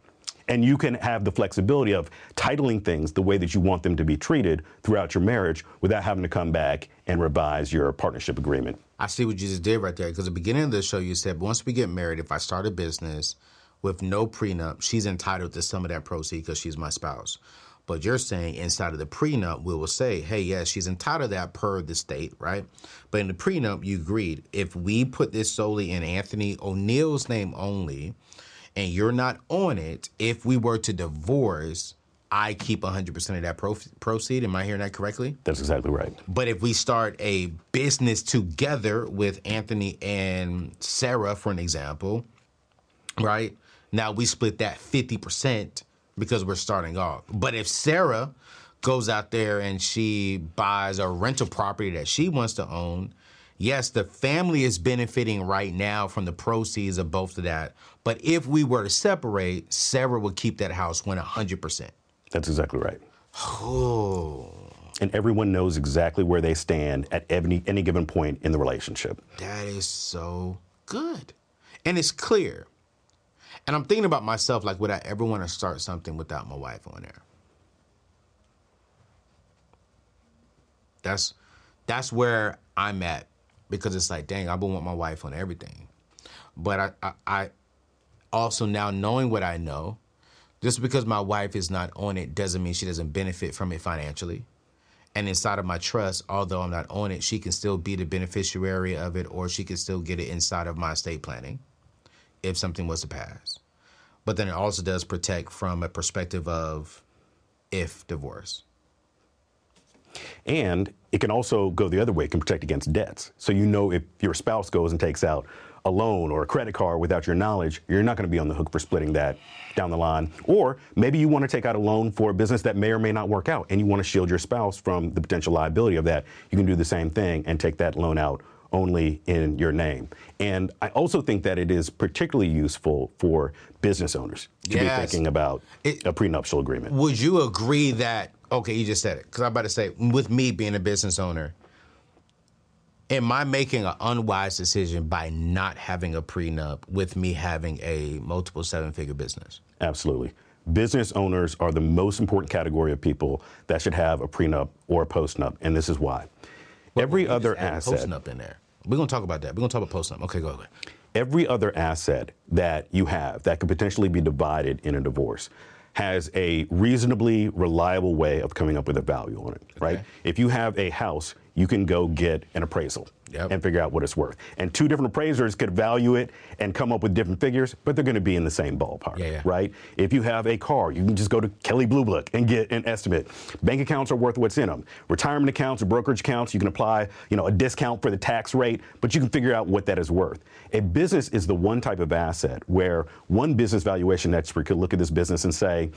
And you can have the flexibility of titling things the way that you want them to be treated throughout your marriage without having to come back and revise your partnership agreement. I see what you just did right there. Because at the beginning of the show, you said once we get married, if I start a business with no prenup, she's entitled to some of that proceed because she's my spouse. But you're saying inside of the prenup, we will say, hey, yes, she's entitled to that per the state, right? But in the prenup, you agreed. If we put this solely in Anthony ONeal's name only, and you're not on it, if we were to divorce, I keep 100% of that pro- proceed. Am I hearing that correctly? That's exactly right. But if we start a business together with Anthony and Sarah, for an example, right? Now we split that 50% because we're starting off. But if Sarah goes out there and she buys a rental property that she wants to own, yes, the family is benefiting right now from the proceeds of both of that. But if we were to separate, Sarah would keep that house 100%. That's exactly right. Oh, And everyone knows exactly where they stand at any, any given point in the relationship. that is so good. And it's clear. And I'm thinking about myself like, would I ever want to start something without my wife on there? That's that's where I'm at because it's like, dang, I would want my wife on everything. But I, I, I also now knowing what I know, just because my wife is not on it doesn't mean she doesn't benefit from it financially. And inside of my trust, although I'm not on it, she can still be the beneficiary of it, or she can still get it inside of my estate planning if something was to pass. But then it also does protect from a perspective of if divorce. And it can also go the other way, it can protect against debts. So you know if your spouse goes and takes out a loan or a credit card without your knowledge, you're not going to be on the hook for splitting that down the line. Or maybe you want to take out a loan for a business that may or may not work out and you want to shield your spouse from the potential liability of that. You can do the same thing and take that loan out only in your name. And I also think that it is particularly useful for business owners to Yes. be thinking about It- a prenuptial agreement. Would you agree that, okay, you just said it, because I'm about to say, with me being a business owner, am I making an unwise decision by not having a prenup with me having a multiple seven figure business? Absolutely. Business owners are the most important category of people that should have a prenup or a postnup, and this is why. Every other asset, Postnup in there. We're going to talk about that. We're going to talk about postnup. Okay, go ahead. every other asset that you have that could potentially be divided in a divorce has a reasonably reliable way of coming up with a value on it, right? If you have a house, you can go get an appraisal Yep. and figure out what it's worth. And two different appraisers could value it and come up with different figures, but they're going to be in the same ballpark, Yeah, yeah. right? If you have a car, you can just go to Kelley Blue Book and get an estimate. Bank accounts are worth what's in them. Retirement accounts or brokerage accounts, you can apply, you know, a discount for the tax rate, but you can figure out what that is worth. A business is the one type of asset where one business valuation expert could look at this business and say,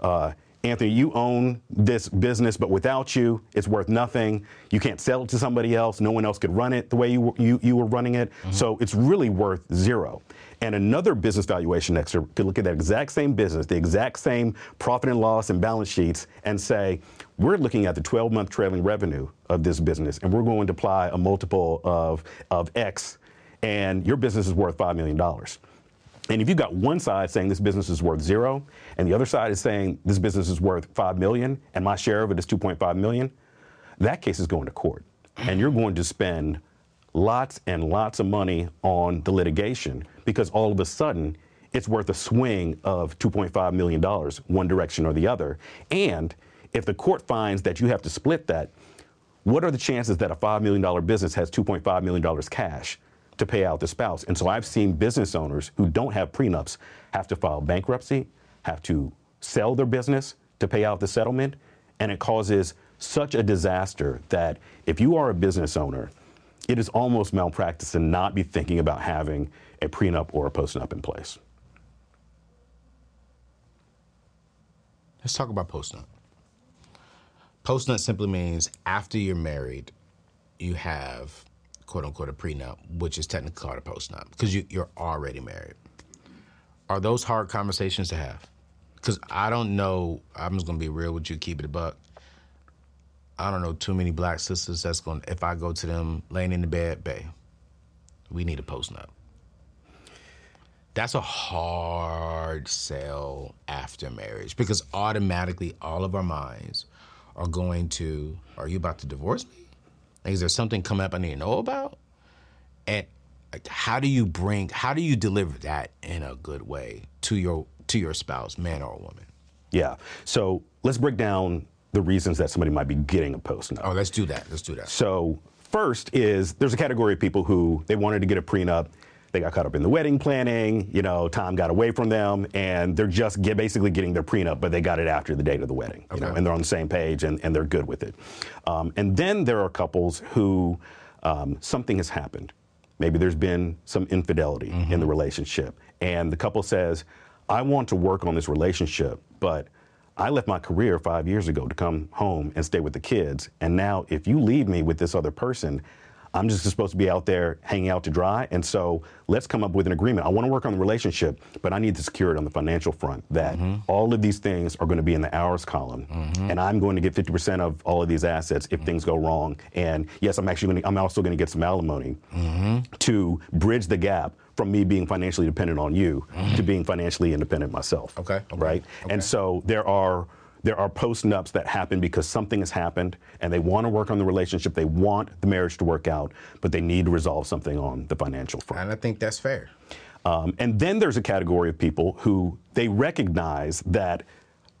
uh, Anthony, you own this business, but without you, it's worth nothing. You can't sell it to somebody else. No one else could run it the way you, were- you, you were running it. Mm-hmm. So it's really worth zero. And another business valuation expert could look at that exact same business, the exact same profit and loss and balance sheets, and say, we're looking at the 12 month trailing revenue of this business, and we're going to apply a multiple of, of X, and your business is worth $5 million. And if you've got one side saying this business is worth zero, and the other side is saying this business is worth five million, and my share of it is 2.5 million, that case is going to court. And you're going to spend lots and lots of money on the litigation because all of a sudden it's worth a swing of $2.5 million, one one direction or the other. And if the court finds that you have to split that, what are the chances that a $5 million business has $2.5 million cash to pay out the spouse? And so I've seen business owners who don't have prenups have to file bankruptcy, have to sell their business to pay out the settlement, and it causes such a disaster that if you are a business owner, it is almost malpractice to not be thinking about having a prenup or a postnup in place. Let's talk about postnup. Postnup simply means after you're married, you have quote unquote a prenup, which is technically called a postnup because you, you're already married. Are those hard conversations to have? Because I don't know, I'm just going to be real with you, keep it a buck. I don't know too many black sisters that's going to, if I go to them laying in the bed, babe, we need a postnup. That's a hard sell after marriage because automatically all of our minds are going to, are you about to divorce me? Like, is there something coming up I need to know about? And like, how do you bring, how do you deliver that in a good way to your to your spouse, man or woman? Yeah. So let's break down the reasons that somebody might be getting a postnup. Oh, let's do that. Let's do that. So first is there's a category of people who they wanted to get a prenup. They got caught up in the wedding planning, you know, Tom got away from them, and they're just get, basically getting their prenup, but they got it after the date of the wedding, you Okay. know, and they're on the same page and, and they're good with it. Um, and then there are couples who um, something has happened. Maybe there's been some infidelity in the relationship, and the couple says, I want to work on this relationship, but I left my career five years ago to come home and stay with the kids. And now, if you leave me with this other person, I'm just supposed to be out there hanging out to dry. And so let's come up with an agreement. I want to work on the relationship, but I need to secure it on the financial front that mm-hmm. all of these things are going to be in the ours column. Mm-hmm. And I'm going to get 50% of all of these assets if mm. things go wrong. And yes, I'm actually going to, I'm also going to get some alimony mm-hmm. to bridge the gap from me being financially dependent on you to being financially independent myself. Okay, okay, Right? And so there are there are post nups that happen because something has happened and they want to work on the relationship. They want the marriage to work out, but they need to resolve something on the financial front. And I think that's fair. Um, and then there's a category of people who they recognize that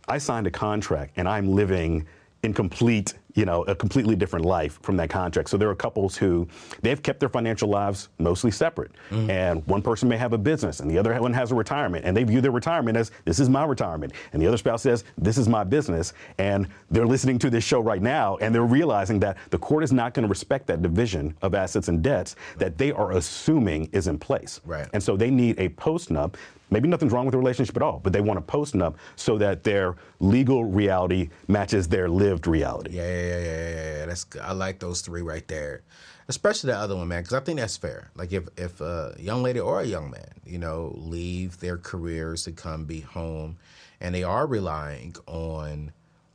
I signed a contract and I'm living in complete, you know, a completely different life from that contract. So there are couples who they've kept their financial lives mostly separate. Mm-hmm. And one person may have a business and the other one has a retirement and they view their retirement as this is my retirement. And the other spouse says this is my business. And they're listening to this show right now and they're realizing that the court is not going to respect that division of assets and debts that they are assuming is in place. Right. And so they need a post-nup. Maybe nothing's wrong with the relationship at all, but they want a post-nup so that their legal reality matches their lived reality. Yeah, yeah, yeah, yeah, yeah. That's. I like those three right there, especially the other one, man, because I think that's fair. Like if if a young lady or a young man, you know, leave their careers to come be home, and they are relying on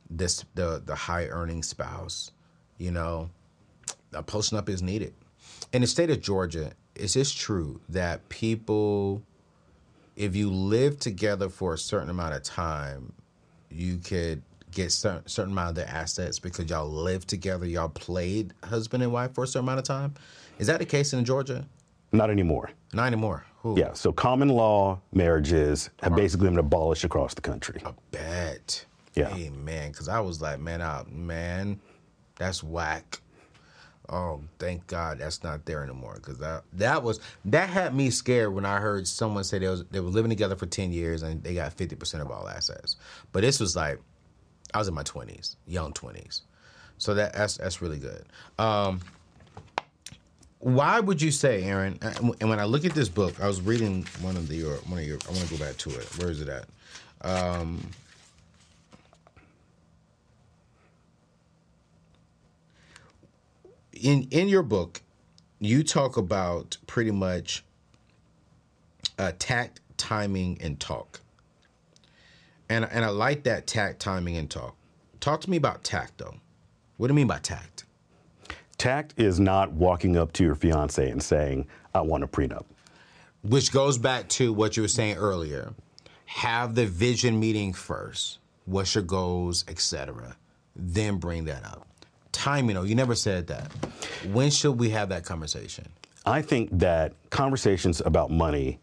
this the the high earning spouse, you know, a postnup is needed. In the state of Georgia, is this true that people, if you live together for a certain amount of time, you could get certain certain amount of their assets because y'all live together, y'all played husband and wife for a certain amount of time? Is that the case in Georgia? Not anymore. Not anymore. Who? Yeah, so common law marriages have basically been abolished across the country. I bet. Yeah. Hey man, because I was like, man, I, man, that's whack. Oh, thank God that's not there anymore. Because that that was that had me scared when I heard someone say they was they were living together for ten years and they got fifty percent of all assets. But this was like, I was in my twenties, young twenties, so that that's that's really good. Um, why would you say, Aaron? And and when I look at this book, I was reading one of the your one of your. I want to go back to it. Where is it at? Um, in in your book, you talk about pretty much uh, tact, timing, and talk. And and I like that tact, timing, and talk. Talk to me about tact, though. What do you mean by tact? Tact is not walking up to your fiance and saying, I want a prenup. Which goes back to what you were saying earlier. Have the vision meeting first. What's your goals, etc. Then bring that up. Timing, though, you never said that. When should we have that conversation? I think that conversations about money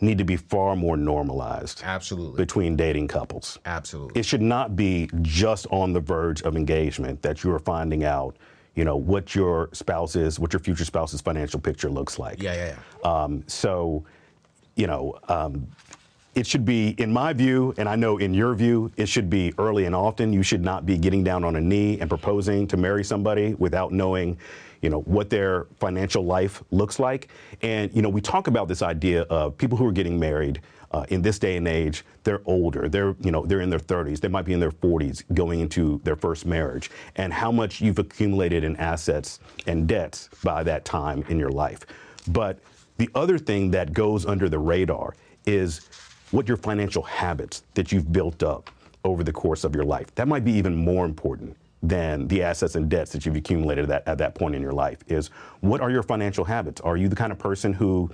need to be far more normalized Absolutely. between dating couples. Absolutely. It should not be just on the verge of engagement that you are finding out you know, what your spouse's, what your future spouse's financial picture looks like. Yeah, yeah, yeah. Um, so, you know, um, it should be, in my view, and I know in your view, it should be early and often. You should not be getting down on a knee and proposing to marry somebody without knowing, you know, what their financial life looks like. And, you know, we talk about this idea of people who are getting married uh, in this day and age, they're older. They're, you know, they're in their 30s. They might be in their 40s going into their first marriage. And how much you've accumulated in assets and debts by that time in your life. But the other thing that goes under the radar is what your financial habits that you've built up over the course of your life. That might be even more important than the assets and debts that you've accumulated at that, at that point in your life is what are your financial habits? Are you the kind of person who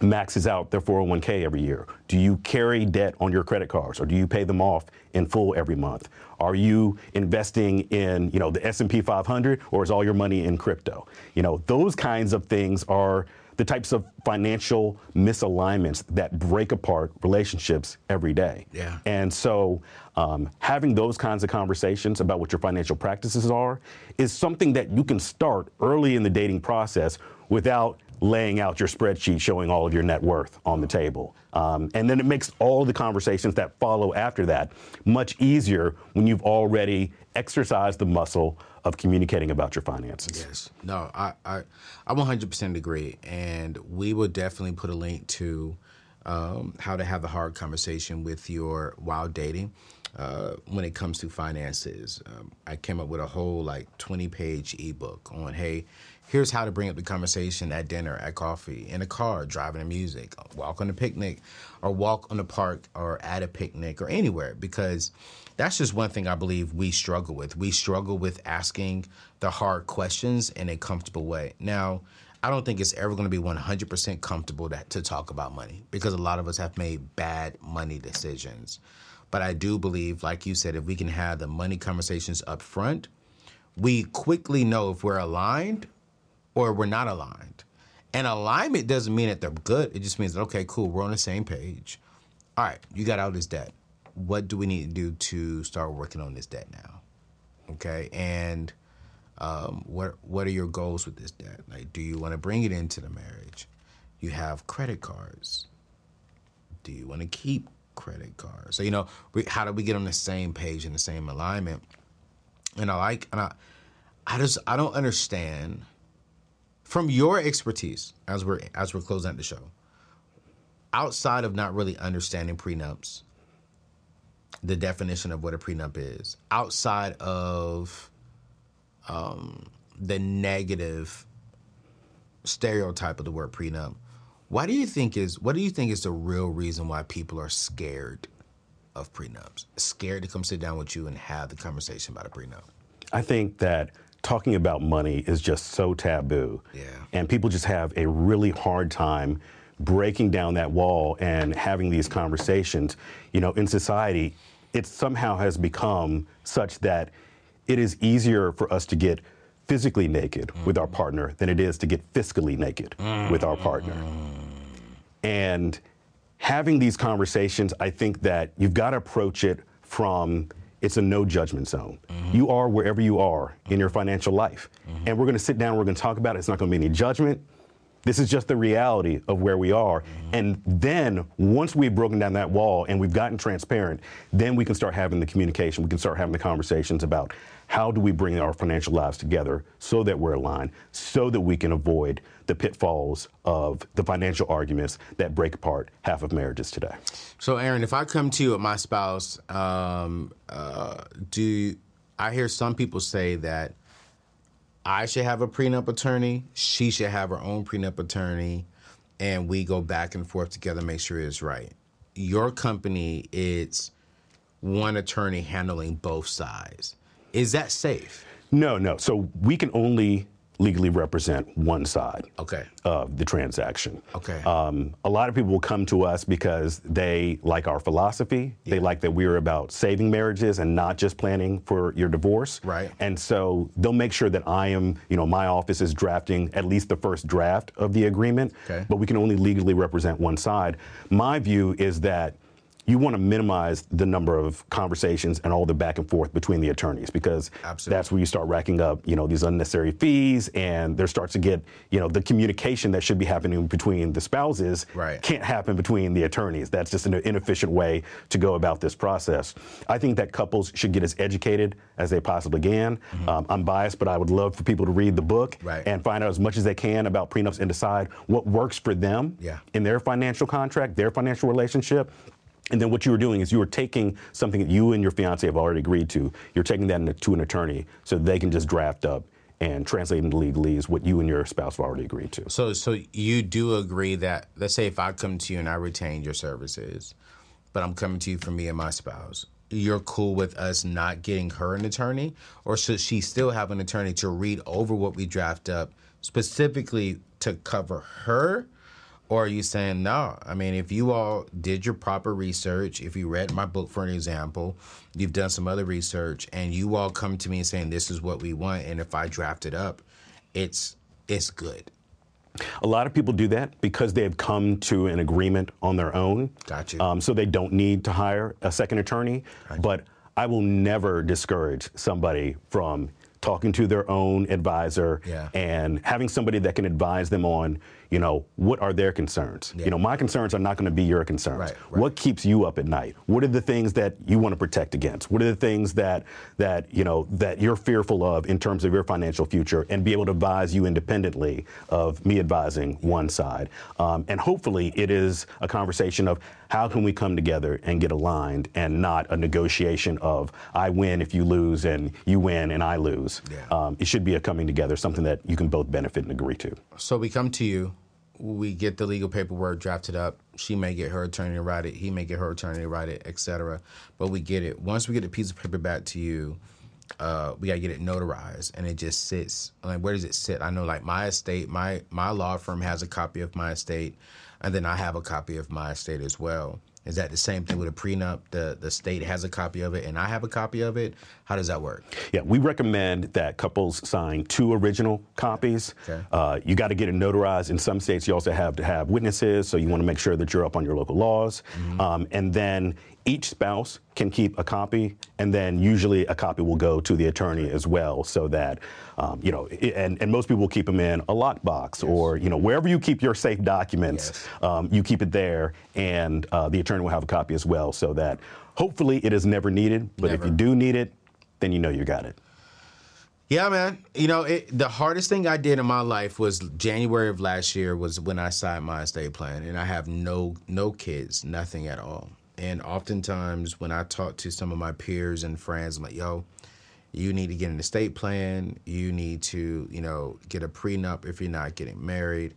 maxes out their 401k every year? Do you carry debt on your credit cards or do you pay them off in full every month? Are you investing in, you know, the S&P 500 or is all your money in crypto? You know, those kinds of things are the types of financial misalignments that break apart relationships every day. Yeah. And so um, having those kinds of conversations about what your financial practices are is something that you can start early in the dating process without laying out your spreadsheet showing all of your net worth on the table. Um, and then it makes all the conversations that follow after that much easier when you've already exercised the muscle of communicating about your finances. Yes. No, I, I, I 100% agree. And we will definitely put a link to um, how to have a hard conversation with your while dating. Uh, when it comes to finances, um, I came up with a whole like 20 page ebook on, hey, here's how to bring up the conversation at dinner, at coffee, in a car, driving to music, walk on a picnic, or walk on the park, or at a picnic, or anywhere. Because that's just one thing I believe we struggle with. We struggle with asking the hard questions in a comfortable way. Now, I don't think it's ever going to be 100% comfortable to, talk about money because a lot of us have made bad money decisions. But I do believe, like you said, if we can have the money conversations up front, we quickly know if we're aligned or we're not aligned. And alignment doesn't mean that they're good. It just means that, okay, cool, we're on the same page. All right, you got out this debt. What do we need to do to start working on this debt now? Okay, and um, what what are your goals with this debt? Like, do you want to bring it into the marriage? You have credit cards. Do you want to keep credit cards? So you know, we, how do we get on the same page and the same alignment? And I like, and I, I just I don't understand from your expertise as we're as we're closing out the show. Outside of not really understanding prenups, the definition of what a prenup is, outside of um, the negative stereotype of the word prenup, why do you think is what do you think is the real reason why people are scared of prenups? Scared to come sit down with you and have the conversation about a prenup? I think that talking about money is just so taboo. Yeah. And people just have a really hard time breaking down that wall and having these conversations. You know, in society, it somehow has become such that it is easier for us to get physically naked mm. with our partner than it is to get fiscally naked mm. with our partner. And having these conversations, I think that you've got to approach it from it's a no judgment zone. Mm-hmm. You are wherever you are in your financial life. Mm-hmm. And we're going to sit down, we're going to talk about it. It's not going to be any judgment. This is just the reality of where we are. And then once we've broken down that wall and we've gotten transparent, then we can start having the communication. We can start having the conversations about how do we bring our financial lives together so that we're aligned, so that we can avoid the pitfalls of the financial arguments that break apart half of marriages today. So, Aaron, if I come to you with my spouse, um, uh, do I hear some people say that I should have a prenup attorney. She should have her own prenup attorney, and we go back and forth together, make sure it's right. Your company, it's one attorney handling both sides. Is that safe? No, no. So we can only legally represent one side okay. of the transaction. Okay. Um, a lot of people will come to us because they like our philosophy. Yeah. They like that we're about saving marriages and not just planning for your divorce. Right. And so they'll make sure that I am, you know, my office is drafting at least the first draft of the agreement. Okay. But we can only legally represent one side. My view is that you want to minimize the number of conversations and all the back and forth between the attorneys because Absolutely. that's where you start racking up, you know, these unnecessary fees, and there starts to get, you know, the communication that should be happening between the spouses Right. can't happen between the attorneys. That's just an inefficient way to go about this process. I think that couples should get as educated as they possibly can. Um, I'm biased, but I would love for people to read the book Mm-hmm. Right. and find out as much as they can about prenups and decide what works for them Yeah. in their financial contract, their financial relationship. And then what you were doing is you were taking something that you and your fiance have already agreed to. You're taking that to an attorney so they can just draft up and translate into legalese what you and your spouse have already agreed to. So, so you do agree that, let's say, if I come to you and I retain your services, but I'm coming to you for me and my spouse, you're cool with us not getting her an attorney, or should she still have an attorney to read over what we draft up specifically to cover her? Or are you saying no? I mean, if you all did your proper research, if you read my book for an example, you've done some other research, and you all come to me and saying this is what we want, and if I draft it up, it's it's good. A lot of people do that because they have come to an agreement on their own. Gotcha. Um, so they don't need to hire a second attorney. But I will never discourage somebody from talking to their own advisor Yeah. and having somebody that can advise them on, you know, what are their concerns. Yeah. You know, my concerns are not going to be your concerns. Right, right. What keeps you up at night? What are the things that you want to protect against? What are the things that that you know that you're fearful of in terms of your financial future, and be able to advise you independently of me advising one side. Um, and hopefully, it is a conversation of how can we come together and get aligned, and not a negotiation of I win if you lose, and you win and I lose. Yeah. Um, it should be a coming together, something that you can both benefit and agree to. So we come to you, we get the legal paperwork drafted up. She may get her attorney to write it. He may get her attorney to write it, etc. But we get it. Once we get a piece of paper back to you, uh, we gotta get it notarized, and it just sits. Like, where does it sit? I know, like my estate, my my law firm has a copy of my estate, and then I have a copy of my estate as well. Is that the same thing with a prenup? The the state has a copy of it, and I have a copy of it. How does that work? Yeah, we recommend that couples sign two original copies. Okay. Uh, you got to get it notarized. In some states, you also have to have witnesses, so you want to make sure that you're up on your local laws. Um, and then each spouse can keep a copy, and then usually a copy will go to the attorney as well, so that um, you know. And, and most people will keep them in a lockbox or you know wherever you keep your safe documents. Yes. Um, you keep it there, and uh, the attorney will have a copy as well, so that hopefully it is never needed. But if you do need it, then you know you got it. Yeah, man. You know, it, the hardest thing I did in my life was January of last year was when I signed my estate plan, and I have no no kids, nothing at all. And oftentimes, when I talk to some of my peers and friends, I'm like, "Yo, you need to get an estate plan. You need to, you know, get a prenup if you're not getting married,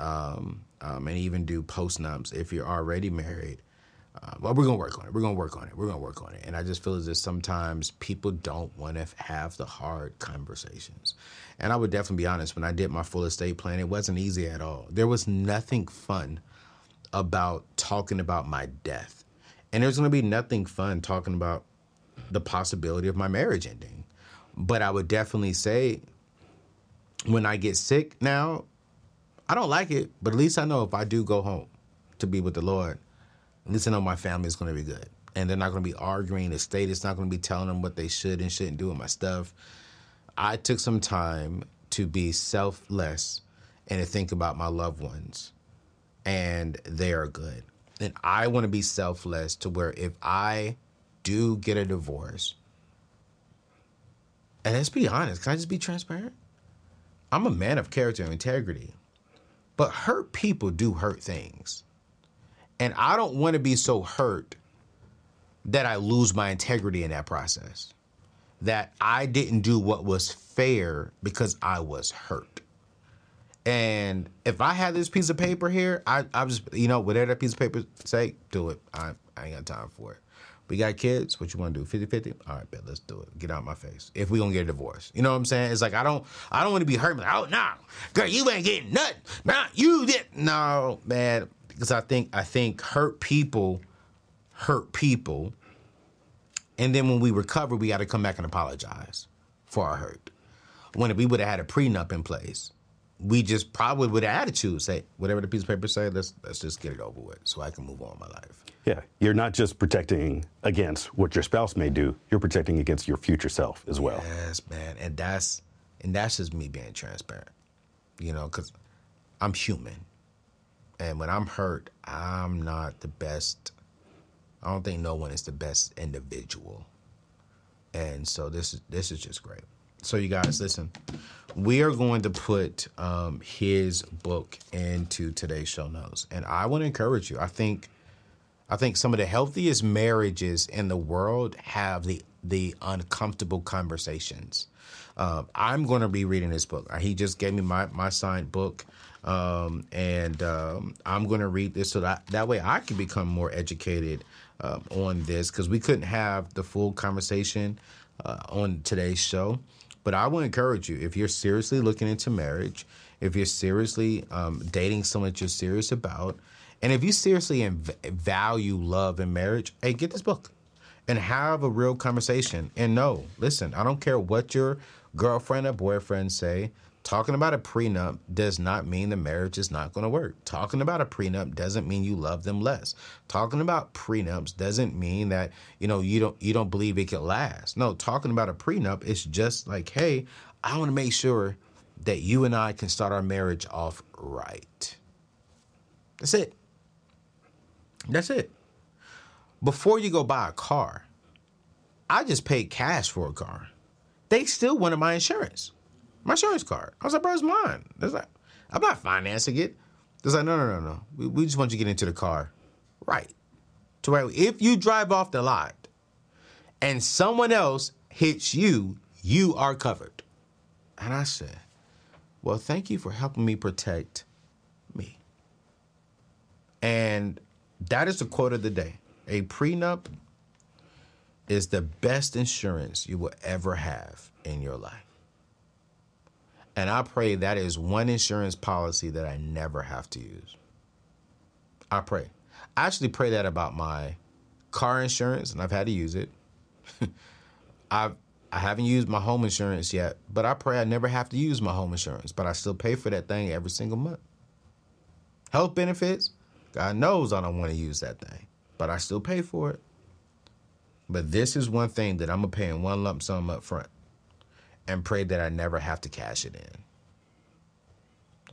um, um, and even do postnups if you're already married." Uh, well, we're gonna work on it. We're gonna work on it. We're gonna work on it. And I just feel as if sometimes people don't want to have the hard conversations. And I would definitely be honest. When I did my full estate plan, it wasn't easy at all. There was nothing fun about talking about my death, and there's gonna be nothing fun talking about the possibility of my marriage ending. But I would definitely say, when I get sick now, I don't like it, but at least I know if I do go home to be with the Lord, at least I know my family is going to be good. And they're not going to be arguing. The state is not going to be telling them what they should and shouldn't do with my stuff. I took some time to be selfless and to think about my loved ones, and they are good. And I want to be selfless to where if I do get a divorce, and let's be honest, can I just be transparent? I'm a man of character and integrity, but hurt people do hurt things. And I don't want to be so hurt that I lose my integrity in that process. That I didn't do what was fair because I was hurt. And if I had this piece of paper here, I I just you know whatever that piece of paper say, do it. I, I ain't got time for it. We got kids. What you want to do? 50-50? All right, bet. Let's do it. Get out of my face. If we gonna get a divorce, you know what I'm saying? It's like I don't I don't want to be hurt. Like, oh no, girl, you ain't getting nothing. Nah, you did no man. Because I think I think hurt people hurt people, and then when we recover, we got to come back and apologize for our hurt. When we would have had a prenup in place, we just probably with attitude say whatever the piece of paper say, let's let's just get it over with so I can move on my life. Yeah, you're not just protecting against what your spouse may do, you're protecting against your future self as well. Yes, man. And that's and that's just me being transparent. You know, cuz I'm human. And when I'm hurt, I'm not the best. I don't think no one is the best individual. And so this is this is just great. So you guys, listen. We are going to put um, his book into today's show notes, and I want to encourage you. I think, I think some of the healthiest marriages in the world have the the uncomfortable conversations. Um, I'm going to be reading this book. He just gave me my my signed book, um, and um, I'm going to read this so that that way I can become more educated uh, on this because we couldn't have the full conversation uh, on today's show. But I would encourage you if you're seriously looking into marriage, if you're seriously um, dating someone that you're serious about, and if you seriously inv- value love and marriage, hey, get this book and have a real conversation. And no, listen, I don't care what your girlfriend or boyfriend say. Talking about a prenup does not mean the marriage is not going to work. Talking about a prenup doesn't mean you love them less. Talking about prenups doesn't mean that, you know, you don't you don't believe it could last. No, talking about a prenup is just like, "Hey, I want to make sure that you and I can start our marriage off right." That's it. That's it. Before you go buy a car, I just paid cash for a car. They still wanted my insurance my insurance card. I was like, bro, it's mine. It's like, I'm not financing it. It's like, no, no, no, no. We, we just want you to get into the car. Right. To where if you drive off the lot and someone else hits you, you are covered. And I said, well, thank you for helping me protect me. And that is the quote of the day. A prenup is the best insurance you will ever have in your life. And I pray that is one insurance policy that I never have to use. I pray. I actually pray that about my car insurance, and I've had to use it. I've I haven't used my home insurance yet, but I pray I never have to use my home insurance, but I still pay for that thing every single month. Health benefits, God knows I don't want to use that thing, but I still pay for it. But this is one thing that I'm gonna pay in one lump sum up front and pray that I never have to cash it in.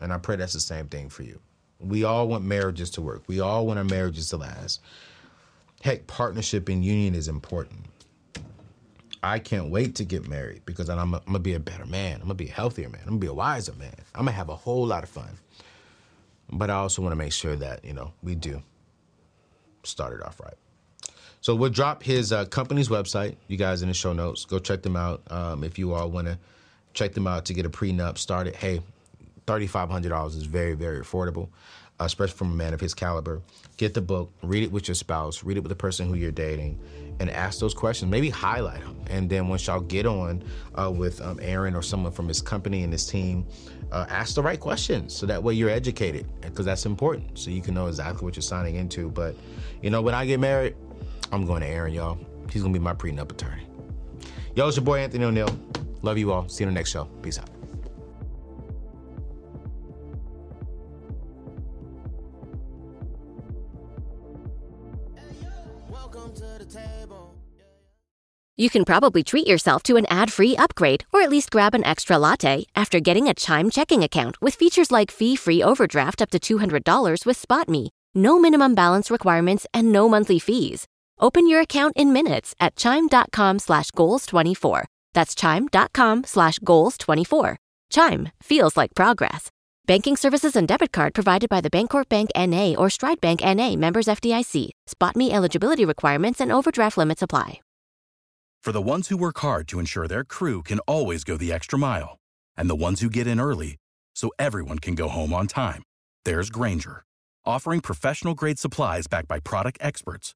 And I pray that's the same thing for you. We all want marriages to work. We all want our marriages to last. Heck, partnership and union is important. I can't wait to get married because I'm, I'm gonna be a better man. I'm gonna be a healthier man. I'm gonna be a wiser man. I'm gonna have a whole lot of fun. But I also want to make sure that you know we do start it off right. So we'll drop his uh, company's website, you guys, in the show notes. Go check them out um, if you all want to check them out to get a prenup started. Hey, $3,500 is very, very affordable, uh, especially from a man of his caliber. Get the book, read it with your spouse, read it with the person who you're dating, and ask those questions. Maybe highlight them. And then once y'all get on uh, with um, Aaron or someone from his company and his team, uh, ask the right questions so that way you're educated because that's important so you can know exactly what you're signing into. But, you know, when I get married, I'm going to Aaron, y'all. He's going to be my prenup attorney. Yo, it's your boy Anthony ONeal. Love you all. See you in the next show. Peace out. You can probably treat yourself to an ad free upgrade or at least grab an extra latte after getting a Chime checking account with features like fee free overdraft up to $200 with SpotMe. No minimum balance requirements and no monthly fees. Open your account in minutes at chime.com slash goals24. That's chime.com slash goals24. Chime feels like progress. Banking services and debit card provided by the Bancorp Bank NA or Stride Bank NA members FDIC. SpotMe eligibility requirements and overdraft limits apply. For the ones who work hard to ensure their crew can always go the extra mile, and the ones who get in early so everyone can go home on time, there's Grainger, offering professional grade supplies backed by product experts